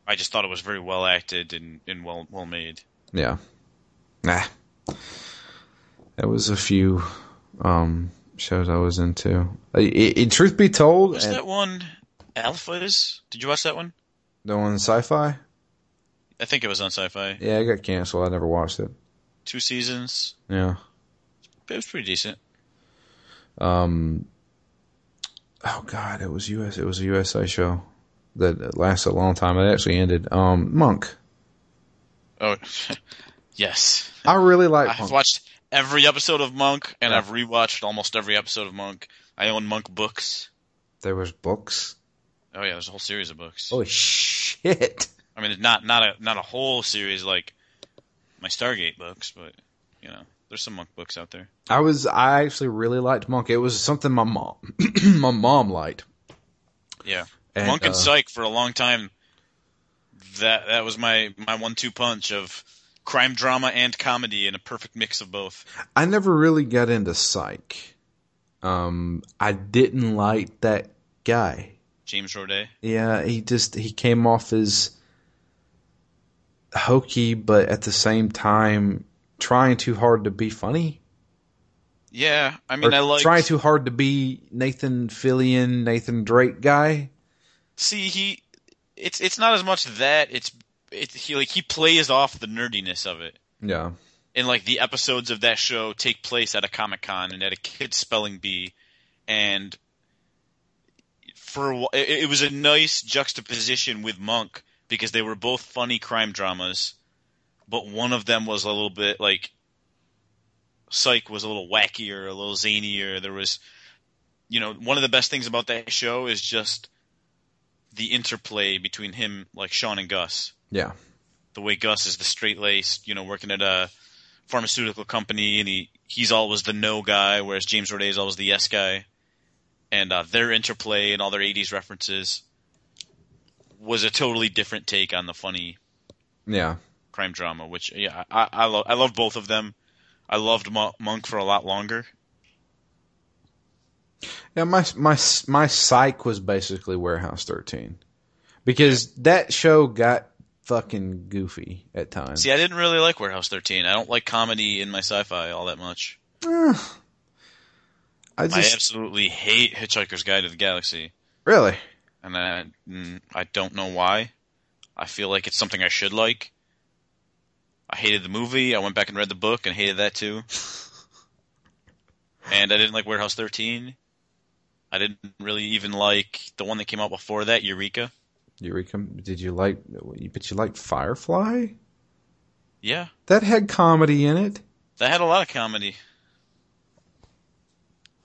I just thought it was very well acted and, and well well made.
yeah. Nah. There was a few um, shows I was into. In truth be told,
Was that one Alphas? Did you watch that one?
the one sci-fi,
I think it was on Sci-Fi.
yeah, it got canceled. I never watched it.
Two seasons.
Yeah.
It was pretty decent.
Um. Oh God, it was US. It was a USA show that lasted a long time. It actually ended. Um, Monk.
Oh, yes.
I really like Monk.
I've
Monk.
watched every episode of Monk, and
Yeah.
I've rewatched almost every episode of Monk. I own Monk books.
There was books.
Oh yeah, there's a whole series of books.
Holy shit!
I mean, not not a not a whole series like my Stargate books, but you know, there's some Monk books out there.
I was. I actually really liked Monk. It was something my mom, my mom liked.
Yeah,
And,
Monk and
uh,
Psych for a long time. That that was my my one-two punch of crime drama and comedy in a perfect mix of both.
I never really got into Psych. Um, I didn't like that guy.
James Roday.
Yeah, he just he came off as hokey, but at the same time trying too hard to be funny.
Yeah, I mean,
Or
I like
trying too hard to be Nathan Fillion, Nathan Drake guy.
See he. It's it's not as much that it's it he like he plays off the nerdiness of it.
Yeah,
and like the episodes of that show take place at a comic con and at a kids spelling bee and for a it, it was a nice juxtaposition with monk because they were both funny crime dramas but one of them was a little bit like psych was a little wackier a little zanier there was you know one of the best things about that show is just the interplay between him like Shawn and gus
yeah,
the way Gus is the straight laced, you know, working at a pharmaceutical company, and he he's always the no guy, whereas James Roday is always the yes guy. And uh, their interplay and all their '80s references was a totally different take on the funny
yeah.
crime drama. Which yeah, I I love I love both of them. I loved Mo- Monk for a lot longer.
Yeah, my my my psych was basically Warehouse 13 because that show got fucking goofy at times.
See, I didn't really like Warehouse 13. I don't like comedy in my sci-fi all that much.
I
I
just
absolutely hate Hitchhiker's Guide to the Galaxy.
really
and I mm, I don't know why. I feel like it's something I should like. I hated the movie. I went back and read the book and hated that too. and I didn't like Warehouse 13. I didn't really even like the one that came out before that, Eureka.
Eureka. Did you like? But you liked Firefly?
Yeah,
That had comedy in it.
that had a lot of comedy.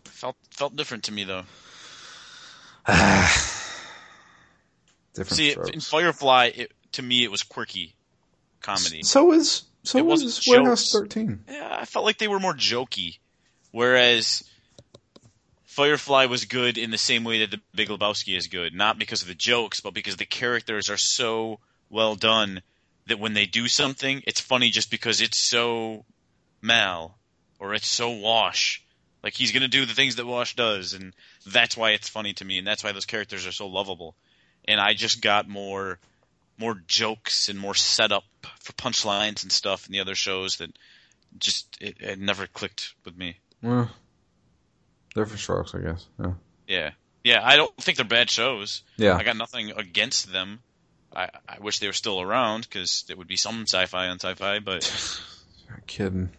Felt felt different to me though.
Different
See,
strokes.
in Firefly, it, to me, it was quirky comedy.
So is so
It
was Warehouse. Thirteen.
Yeah, I felt like they were more jokey, whereas Firefly was good in the same way that The Big Lebowski is good, not because of the jokes, but because the characters are so well done that when they do something, it's funny just because it's so Mal or it's so Wash. Like he's gonna do the things that Wash does, and that's why it's funny to me, and that's why those characters are so lovable. And I just got more, more jokes and more setup for punchlines and stuff in the other shows that just it, it never clicked with me.
Different strokes, I guess. Yeah.
Yeah, yeah. I don't think they're bad shows.
Yeah.
I got nothing against them. I, I wish they were still around because it would be some sci-fi on sci-fi, but
You're kidding.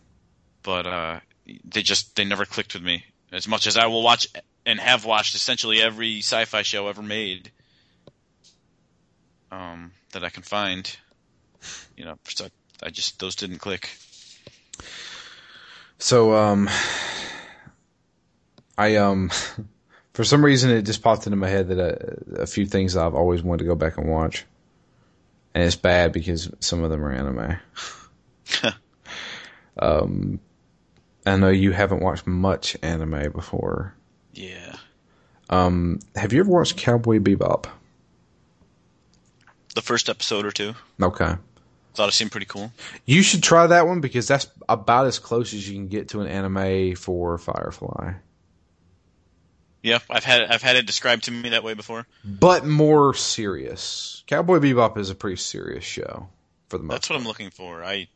but uh, they just they never clicked with me as much as I will watch and have watched essentially every sci-fi show ever made. Um, that I can find, you know, so I just those didn't click.
So, um, I um, for some reason it just popped into my head that a, a few things I've always wanted to go back and watch, and it's bad because some of them are anime. um, I know you haven't watched much anime before.
Yeah,
Um, have you ever watched Cowboy Bebop?
the first episode or two
Okay.
thought it seemed pretty cool.
You should try that one because that's about as close as you can get to an anime for Firefly.
Yeah, I've had I've had it described to me that way before.
But more serious. Cowboy Bebop is a pretty serious show for the most
That's what I'm looking for. I,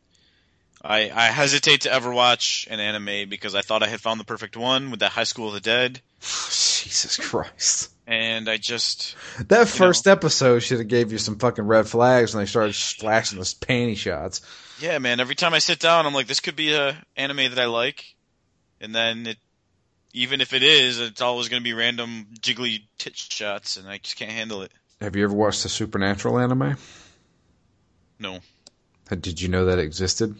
I, I hesitate to ever watch an anime because I thought I had found the perfect one with that High School of the Dead,
Jesus Christ.
and I just
That first episode should have gave you some fucking red flags when they started flashing those panty shots.
yeah, man. Every time I sit down, I'm like, this could be a anime that I like, and then it, even if it is, it's always going to be random jiggly tit shots, and I just can't handle it.
Have you ever watched the Supernatural anime?
No,
Did you know that existed?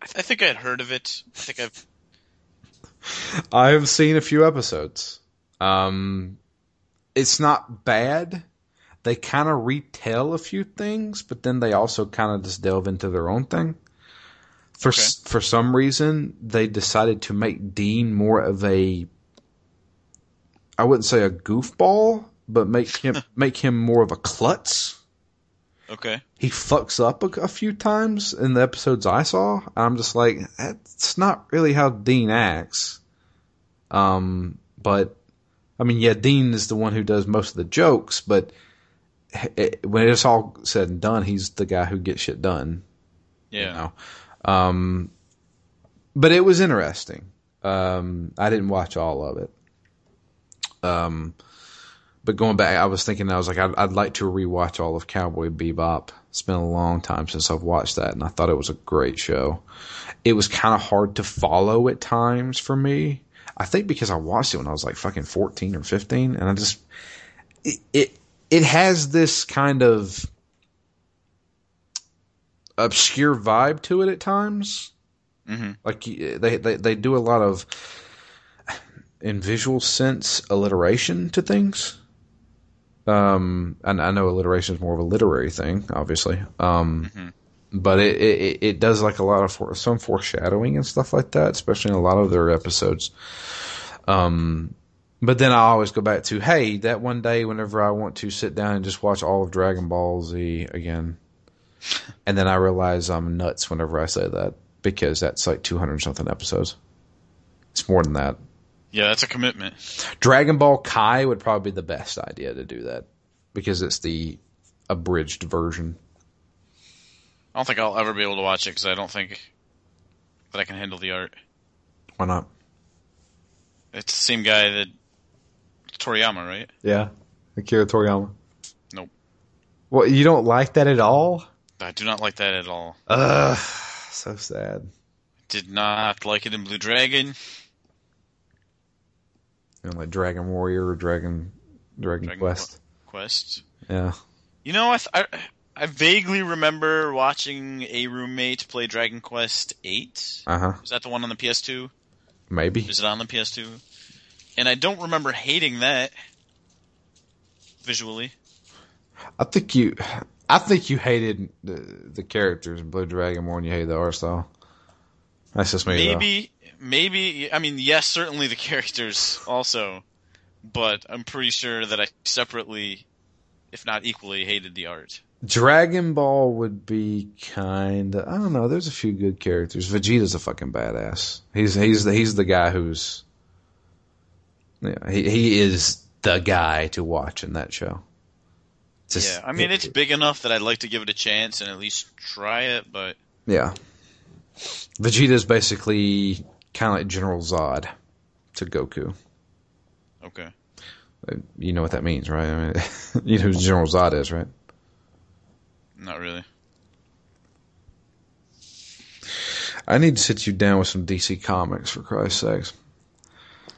I, th- I think I had heard of it. I think I've
I have seen a few episodes. Um, it's not bad. They kind of retell a few things, but then they also kind of just delve into their own thing. For s for some reason, they decided to make Dean more of a I wouldn't say a goofball, but make him make him more of a klutz.
okay.
He fucks up a, a few times in the episodes I saw. I'm just like, that's not really how Dean acts. Um, but I mean, yeah, Dean is the one who does most of the jokes, but it, when it's all said and done, he's the guy who gets shit done.
Yeah.
You know? Um, but it was interesting. Um, I didn't watch all of it. Um, but going back, I was thinking, I was like, I'd, I'd like to rewatch all of Cowboy Bebop. It's been a long time since I've watched that, and I thought it was a great show. It was kind of hard to follow at times for me. I think because I watched it when I was like fucking 14 or 15, and I just, it, it, it has this kind of obscure vibe to it at times.
hmm
Like they, they they do a lot of in visual sense alliteration to things. Um, and I know alliteration is more of a literary thing, obviously. Um,
Mhm.
but it, it it does like a lot of for, some foreshadowing and stuff like that, especially in a lot of their episodes. Um, but then I always go back to, hey, that one day whenever I want to sit down and just watch all of Dragon Ball Z again, and then I realize I'm nuts whenever I say that because that's like 200 something episodes. It's more than that.
Yeah, that's a commitment.
Dragon Ball Kai would probably be the best idea to do that because it's the abridged version.
I don't think I'll ever be able to watch it because I don't think that I can handle the art.
Why not?
It's the same guy that Toriyama, right?
Yeah, Akira Toriyama.
Nope.
Well, you don't like that at all?
I do not like that at all.
Ugh, so sad.
Did not like it in Blue Dragon.
Know, like Dragon Warrior or Dragon Dragon,
Dragon
Quest.
Quest.
Yeah.
You know, I, th- I I vaguely remember watching a roommate play Dragon Quest Eight.
Uh huh.
Was that the one on the PS2?
Maybe.
Is it on the PS2? And I don't remember hating that visually.
I think you, I think you hated the the characters in Blue Dragon more than you hated the art style. That's just me. though.
Maybe, maybe. I mean, yes, certainly the characters also, but I'm pretty sure that I separately, if not equally, hated the art.
Dragon Ball would be kind of I don't know. There's a few good characters. Vegeta's a fucking badass. He's he's the, he's the guy who's yeah, he he is the guy to watch in that show. Just-
yeah, I mean, it's big enough that I'd like to give it a chance and at least try it, but
yeah. Vegeta's basically kind of like General Zod to Goku.
okay.
Uh, you know what that means, right? I mean, you know who General Zod is, right?
Not really.
I need to sit you down with some DC comics for Christ's sakes.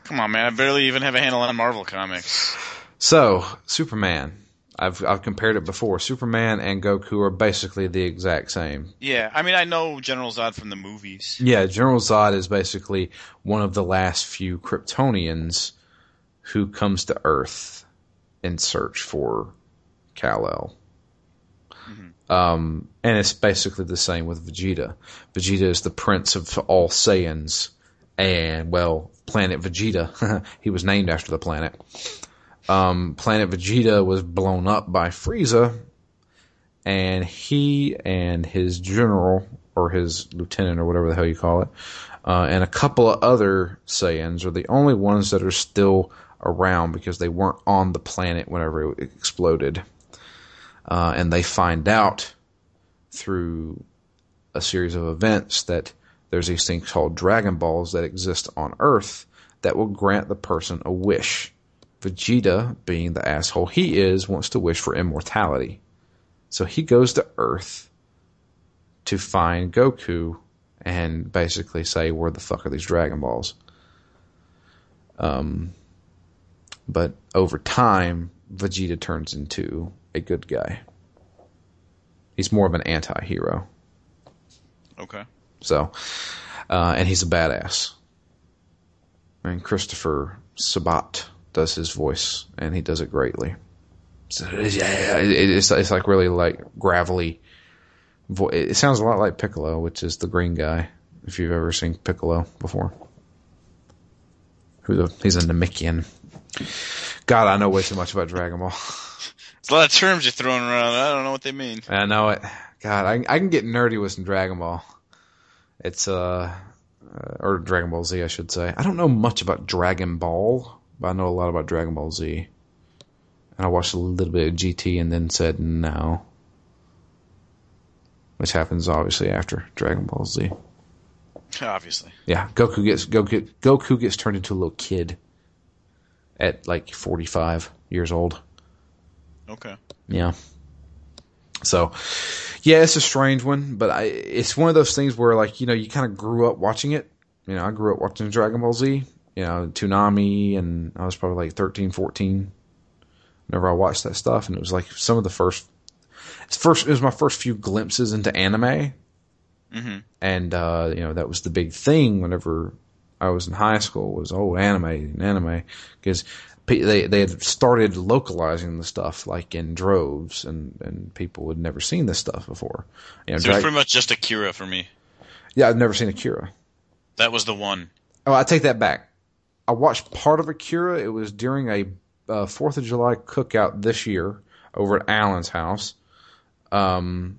Come on, man. I barely even have a handle on Marvel comics.
So, Superman. I've I've compared it before. Superman and Goku are basically the exact same.
Yeah, I mean, I know General Zod from the movies.
Yeah, General Zod is basically one of the last few Kryptonians who comes to Earth in search for Kal-El. Um, and it's basically the same with Vegeta. Vegeta is the prince of all Saiyans, and well, Planet Vegeta. he was named after the planet. Um, planet Vegeta was blown up by Frieza, and he and his general or his lieutenant or whatever the hell you call it, uh, and a couple of other Saiyans are the only ones that are still around because they weren't on the planet whenever it exploded. Uh, and they find out through a series of events that there's these things called Dragon Balls that exist on Earth that will grant the person a wish. Vegeta, being the asshole he is, wants to wish for immortality. So he goes to Earth to find Goku and basically say, where the fuck are these Dragon Balls? Um, but over time, Vegeta turns into a good guy. He's more of an anti-hero.
Okay.
So, uh, and he's a badass. And Christopher Sabat does his voice, and he does it greatly. So yeah, it's it's like really like gravelly. Vo- it sounds a lot like Piccolo, which is the green guy. If you've ever seen Piccolo before, who the he's a Namekian. God, I know way too much about Dragon Ball.
It's a lot of terms you're throwing around. I don't know what they mean.
I know it. God, I, I can get nerdy with some Dragon Ball. It's uh, uh, or Dragon Ball Z, I should say. I don't know much about Dragon Ball, but I know a lot about Dragon Ball Z. And I watched a little bit of GT and then said no, which happens obviously after Dragon Ball Z.
Obviously.
Yeah, Goku gets Goku Goku gets turned into a little kid at like forty five years old.
Okay.
Yeah. So, yeah, it's a strange one, but I, it's one of those things where, like, you know, you kind of grew up watching it. You know, I grew up watching Dragon Ball Z, you know, Toonami, and I was probably like 13, 14 whenever I watched that stuff. And it was like some of the first, it's first, it was my first few glimpses into anime.
hmm
And, uh, you know, that was the big thing whenever I was in high school was, oh, anime, anime. Because they, they had started localizing the stuff like in droves and, and people had never seen this stuff before. You know,
So it was pretty much just Akira for me.
yeah, I've never seen Akira.
That was the one.
Oh, I take that back. I watched part of Akira. It was during a uh, Fourth of July cookout this year over at Alan's house. Um,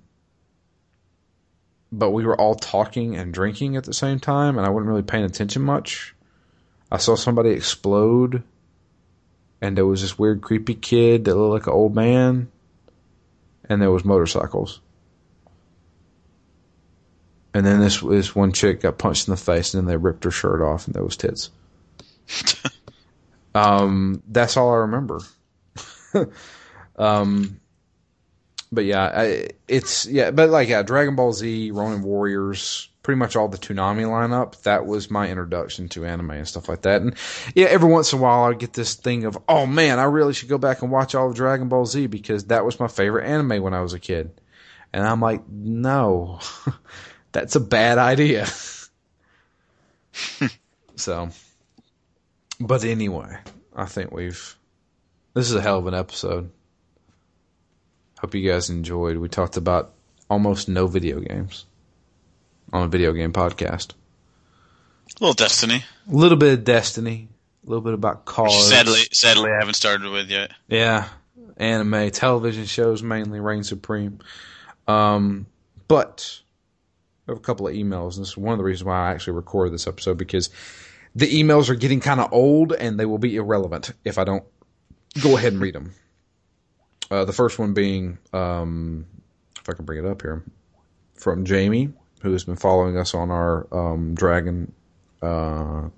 but we were all talking and drinking at the same time, and I wasn't really paying attention much. I saw somebody explode, and there was this weird, creepy kid that looked like an old man, and there was motorcycles. And then this this one chick got punched in the face, and then they ripped her shirt off, and there was tits. um, that's all I remember. um, but yeah, I, it's yeah, but like yeah, Dragon Ball Z, Ronin Warriors, pretty much all the Toonami lineup. That was my introduction to anime and stuff like that. And yeah, every once in a while I get this thing of, oh man, I really should go back and watch all of Dragon Ball Z because that was my favorite anime when I was a kid. And I'm like, no, that's a bad idea. so, but anyway, I think we've, this is a hell of an episode. Hope you guys enjoyed. We talked about almost no video games on a video game podcast.
A little Destiny.
A little bit of Destiny, a little bit about cars.
Sadly, sadly, I haven't started with yet.
Yeah, anime, television shows mainly reign supreme. Um, but I have a couple of emails, and this is one of the reasons why I actually recorded this episode because the emails are getting kind of old and they will be irrelevant if I don't go ahead and read them. Uh, the first one being, um, if I can bring it up here, from Jamie, who has been following us on our um, Dragon, uh,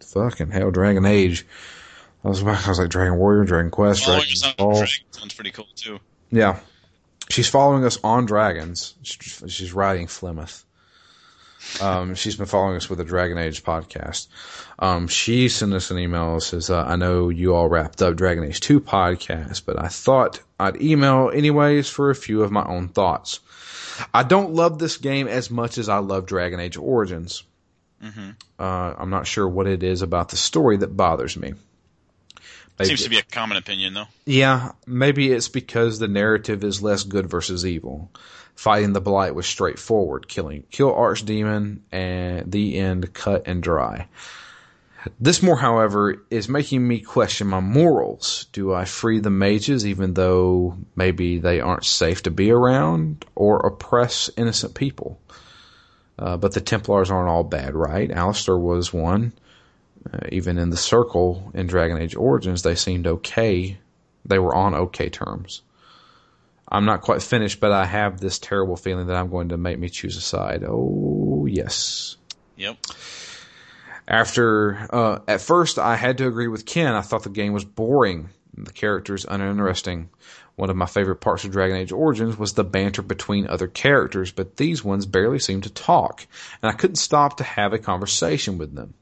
fucking hell, Dragon Age. I was, I was like Dragon Warrior, Dragon Quest, Dragon Ball.
Dragon sounds pretty cool too.
Yeah. She's following us on Dragons. She's she's riding Flemeth. Um, she's been following us with the Dragon Age podcast. Um, she sent us an email that says, uh, I know you all wrapped up Dragon Age 2 podcast, but I thought I'd email anyways for a few of my own thoughts. I don't love this game as much as I love Dragon Age Origins.
hmm
Uh, I'm not sure what it is about the story that bothers me.
Seems to be a common opinion though.
yeah, maybe it's because the narrative is less good versus evil. Fighting the blight was straightforward, killing kill archdemon and the end cut and dry. This more, however, is making me question my morals. Do I free the mages even though maybe they aren't safe to be around, or oppress innocent people? Uh, but the Templars aren't all bad, right? Alistair was one. Uh, even in the circle in Dragon Age Origins, they seemed okay. They were on okay terms. I'm not quite finished, but I have this terrible feeling that I'm going to make me choose a side. Oh, yes.
Yep.
After, uh, at first, I had to agree with Ken. I thought the game was boring. The characters uninteresting. One of my favorite parts of Dragon Age Origins was the banter between other characters, but these ones barely seemed to talk, and I couldn't stop to have a conversation with them.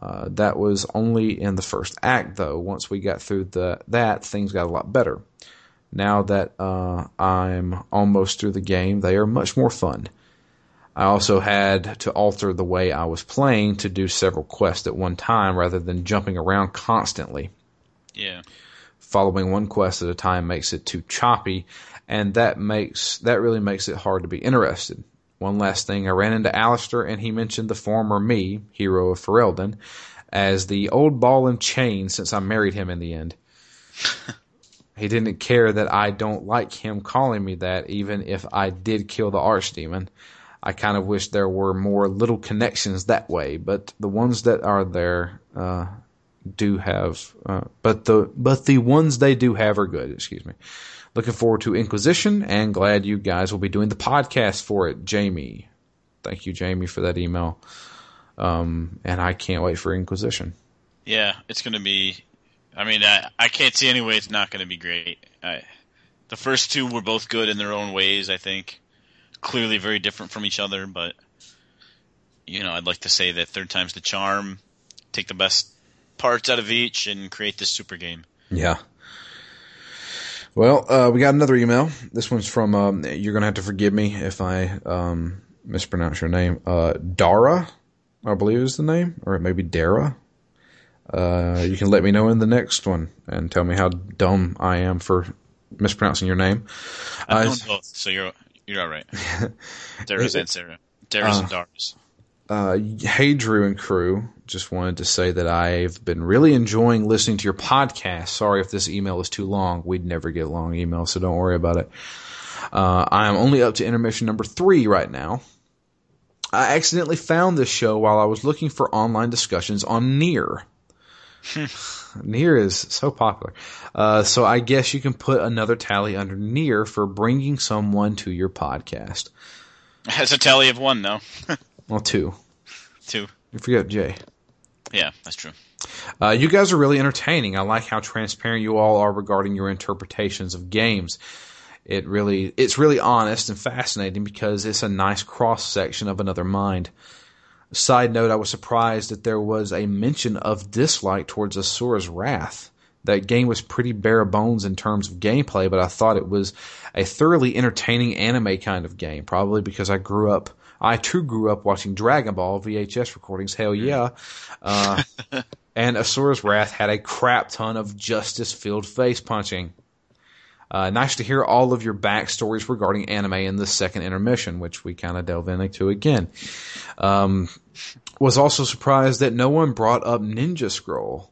Uh, that was only in the first act, though. Once we got through the that, things got a lot better. Now that uh, I'm almost through the game, they are much more fun. I also had to alter the way I was playing to do several quests at one time rather than jumping around constantly.
Yeah.
Following one quest at a time makes it too choppy, and that makes that really makes it hard to be interested. One last thing, I ran into Alistair and he mentioned the former me, hero of Ferelden, as the old ball and chain since I married him in the end. he didn't care that I don't like him calling me that, even if I did kill the archdemon. I kind of wish there were more little connections that way, but the ones that are there uh, do have, uh, but the but the ones they do have are good. Excuse me. Looking forward to Inquisition and glad you guys will be doing the podcast for it, Jamie. Thank you, Jamie, for that email. Um, and I can't wait for Inquisition.
Yeah, it's going to be. I mean, I, I can't see any way it's not going to be great. I, the first two were both good in their own ways. I think clearly very different from each other, but you know, I'd like to say that third time's the charm. Take the best parts out of each and create this super game.
Yeah. Well, uh, we got another email. This one's from. Um, you're gonna have to forgive me if I um, mispronounce your name. Uh, Dara, I believe is the name, or it may be Dara. Uh, you can let me know in the next one and tell me how dumb I am for mispronouncing your name.
I've
Uh,
both, so you're you're all right. Dara's and Sarah. Darius and Darius.
Uh, hey, Drew and crew. Just wanted to say that I've been really enjoying listening to your podcast. Sorry if this email is too long. We'd never get long emails, so don't worry about it. Uh, I am only up to intermission number three right now. I accidentally found this show while I was looking for online discussions on NieR. NieR is so popular. Uh, so I guess you can put another tally under NieR for bringing someone to your podcast.
Has a tally of one though.
Well, two.
Two.
You forget Jay.
Yeah, that's true.
Uh, you guys are really entertaining. I like how transparent you all are regarding your interpretations of games. It really, it's really honest and fascinating because it's a nice cross section of another mind. Side note, I was surprised that there was a mention of dislike towards Asura's Wrath. That game was pretty bare bones in terms of gameplay, but I thought it was a thoroughly entertaining anime kind of game, probably because I grew up, I too grew up watching Dragon Ball VHS recordings, hell yeah. Uh, and Asura's Wrath had a crap ton of justice filled face punching. Uh, nice to hear all of your backstories regarding anime in the second intermission, which we kind of delve into again. Um, was also surprised that no one brought up Ninja Scroll.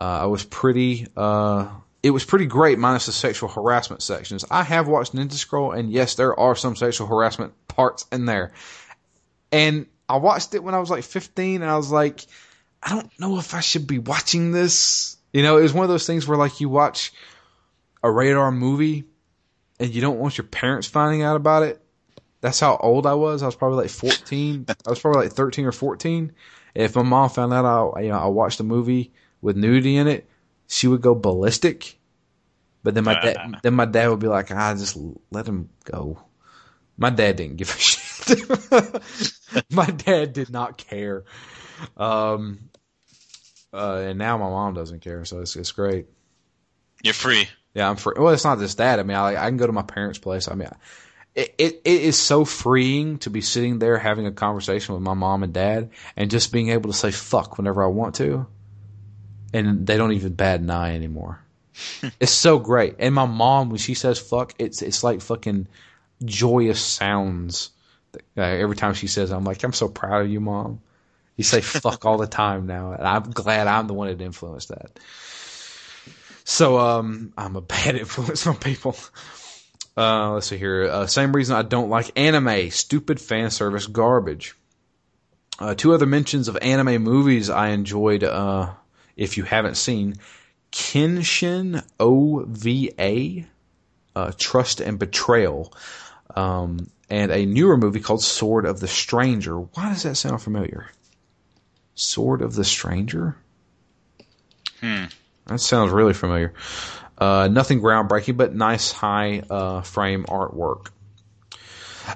Uh, I was pretty, uh, it was pretty great minus the sexual harassment sections. I have watched Ninja Scroll and yes, there are some sexual harassment parts in there. And I watched it when I was like 15 and I was like, I don't know if I should be watching this. You know, it was one of those things where like you watch a radar movie and you don't want your parents finding out about it. That's how old I was. I was probably like 14. I was probably like 13 or 14. If my mom found out I, you know, I watched a movie with nudity in it, she would go ballistic. But then my dad, then my dad would be like, "Ah, just let him go." My dad didn't give a shit. my dad did not care. Um, uh, and now my mom doesn't care, so it's it's great.
You're free.
Yeah, I'm free. Well, it's not just that. I mean, I, I can go to my parents' place. I mean, it, it it is so freeing to be sitting there having a conversation with my mom and dad, and just being able to say fuck whenever I want to, and they don't even bat an eye anymore. it's so great. And my mom, when she says fuck, it's it's like fucking joyous sounds. Uh, every time she says, I'm like, I'm so proud of you, mom. You say fuck all the time now, and I'm glad I'm the one that influenced that. So um, I'm a bad influence on people. Uh, let's see here. Uh, same reason I don't like anime. Stupid fan service garbage. Uh, two other mentions of anime movies I enjoyed. Uh, if you haven't seen, Kenshin OVA, uh, Trust and Betrayal, um, and a newer movie called Sword of the Stranger. Why does that sound familiar? Sword of the Stranger.
Hmm.
That sounds really familiar. Uh, nothing groundbreaking, but nice high uh, frame artwork.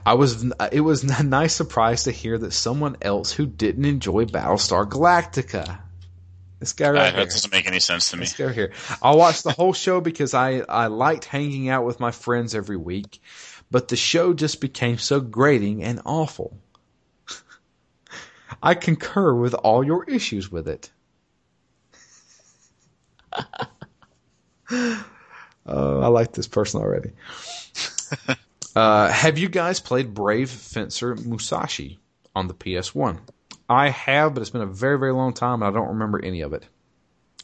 I was it was a nice surprise to hear that someone else who didn't enjoy Battlestar Galactica. This guy right
that
here.
doesn't make any sense to me.
Let's go here. I watched the whole show because I I liked hanging out with my friends every week, but the show just became so grating and awful. I concur with all your issues with it. uh, I like this person already. uh, have you guys played Brave Fencer Musashi on the PS1? I have, but it's been a very, very long time, and I don't remember any of it.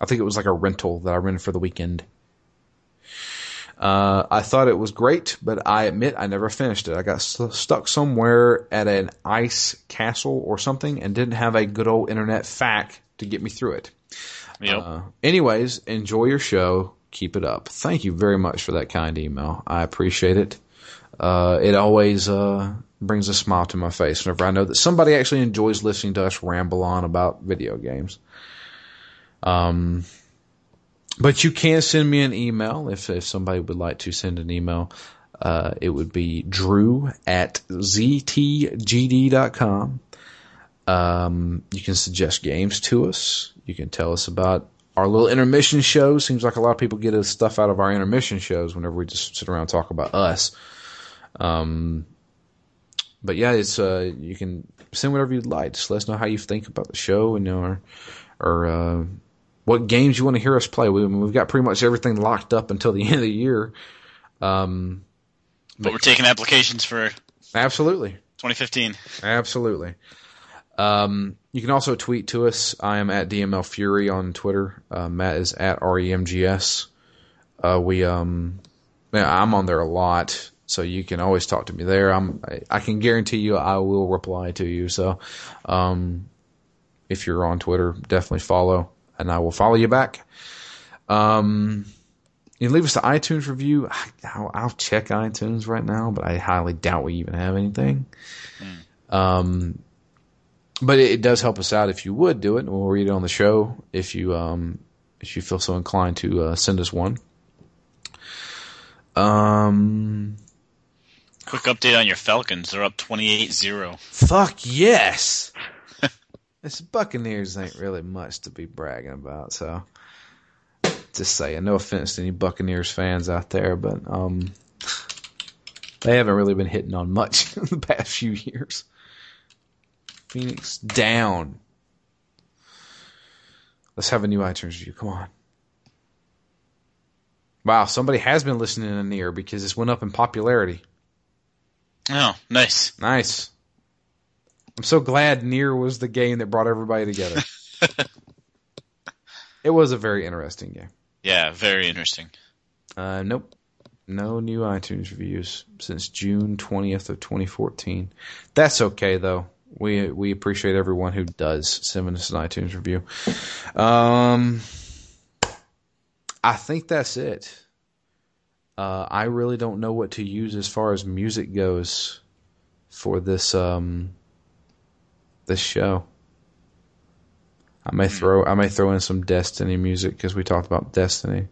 I think it was like a rental that I rented for the weekend. Uh, I thought it was great, but I admit I never finished it. I got st- stuck somewhere at an ice castle or something and didn't have a good old internet FAQ to get me through it.
Yep.
Uh, anyways, enjoy your show. Keep it up. Thank you very much for that kind email. I appreciate it. Uh, it always uh, brings a smile to my face whenever I know that somebody actually enjoys listening to us ramble on about video games. Um, but you can send me an email if if somebody would like to send an email. Uh, it would be drew at ztgd.com. Um, you can suggest games to us. You can tell us about our little intermission shows. Seems like a lot of people get stuff out of our intermission shows whenever we just sit around and talk about us. Um, but yeah, it's uh, you can send whatever you'd like. Just let us know how you think about the show and or or uh, what games you want to hear us play. We, we've got pretty much everything locked up until the end of the year. Um,
But we're taking applications for
absolutely.
2015.
Absolutely. Um, you can also tweet to us. I am at DML Fury on Twitter. Uh, Matt is at REMGS. Uh, we, um, yeah, I'm on there a lot, so you can always talk to me there. I'm, I, I can guarantee you I will reply to you. So, um, if you're on Twitter, definitely follow, and I will follow you back. Um, you leave us an iTunes review. I'll, I'll check iTunes right now, but I highly doubt we even have anything. Um, but it, it does help us out if you would do it, and we'll read it on the show if you um, if you feel so inclined to uh, send us one. Um,
Quick update on your Falcons. They're up 28-0.
fuck yes. This Buccaneers ain't really much to be bragging about, so just saying. No offense to any Buccaneers fans out there, but um, they haven't really been hitting on much in the past few years. Phoenix down. Let's have a new iTunes review. Come on. Wow, somebody has been listening to ear because this went up in popularity.
Oh, nice.
Nice. I'm so glad NieR was the game that brought everybody together. it was a very interesting game.
Yeah, very interesting.
Uh, nope. No new iTunes reviews since June 20th of 2014. That's okay though. We we appreciate everyone who does send us an iTunes review. Um, I think that's it. Uh, I really don't know what to use as far as music goes for this um this show. I may throw I may throw in some Destiny music because we talked about Destiny,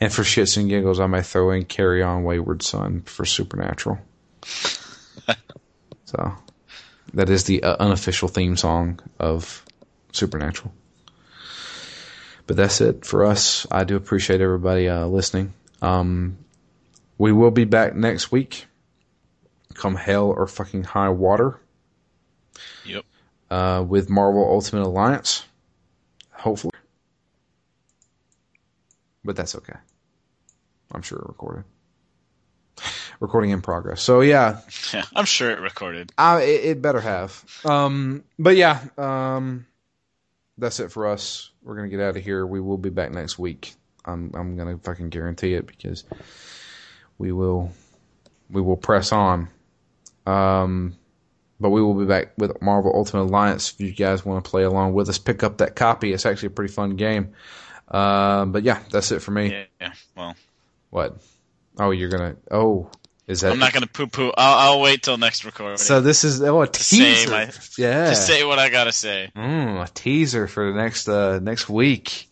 and for shits and giggles, I may throw in "Carry On Wayward Son" for Supernatural. so that is the uh, unofficial theme song of Supernatural. But that's it for us. I do appreciate everybody uh, listening. Um, we will be back next week. Come hell or fucking high water
Yep.
uh, with Marvel Ultimate Alliance. Hopefully. But that's okay. I'm sure it recorded. Recording in progress. So yeah,
Yeah, I'm sure it recorded.
I, it, it better have. Um, but yeah, um, that's it for us. We're gonna get out of here. We will be back next week. I'm I'm gonna fucking guarantee it because we will we will press on. Um, but we will be back with Marvel Ultimate Alliance if you guys want to play along with us. Pick up that copy. It's actually a pretty fun game. Uh, but yeah, that's it for me.
Yeah, yeah. Well,
What? Oh, you're gonna. Oh, is that?
I'm not gonna poo-poo. I'll, I'll wait till next recording
So this is oh a teaser.
my-
yeah.
to say what I gotta say.
Mm, a teaser for the next uh, next week.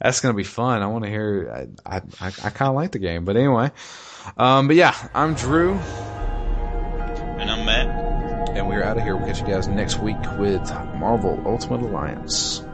That's gonna be fun. I want to hear. I I, I, I kind of like the game, but anyway. Um, but yeah, I'm Drew, And we're out of here. We'll catch you guys next week with Marvel Ultimate Alliance.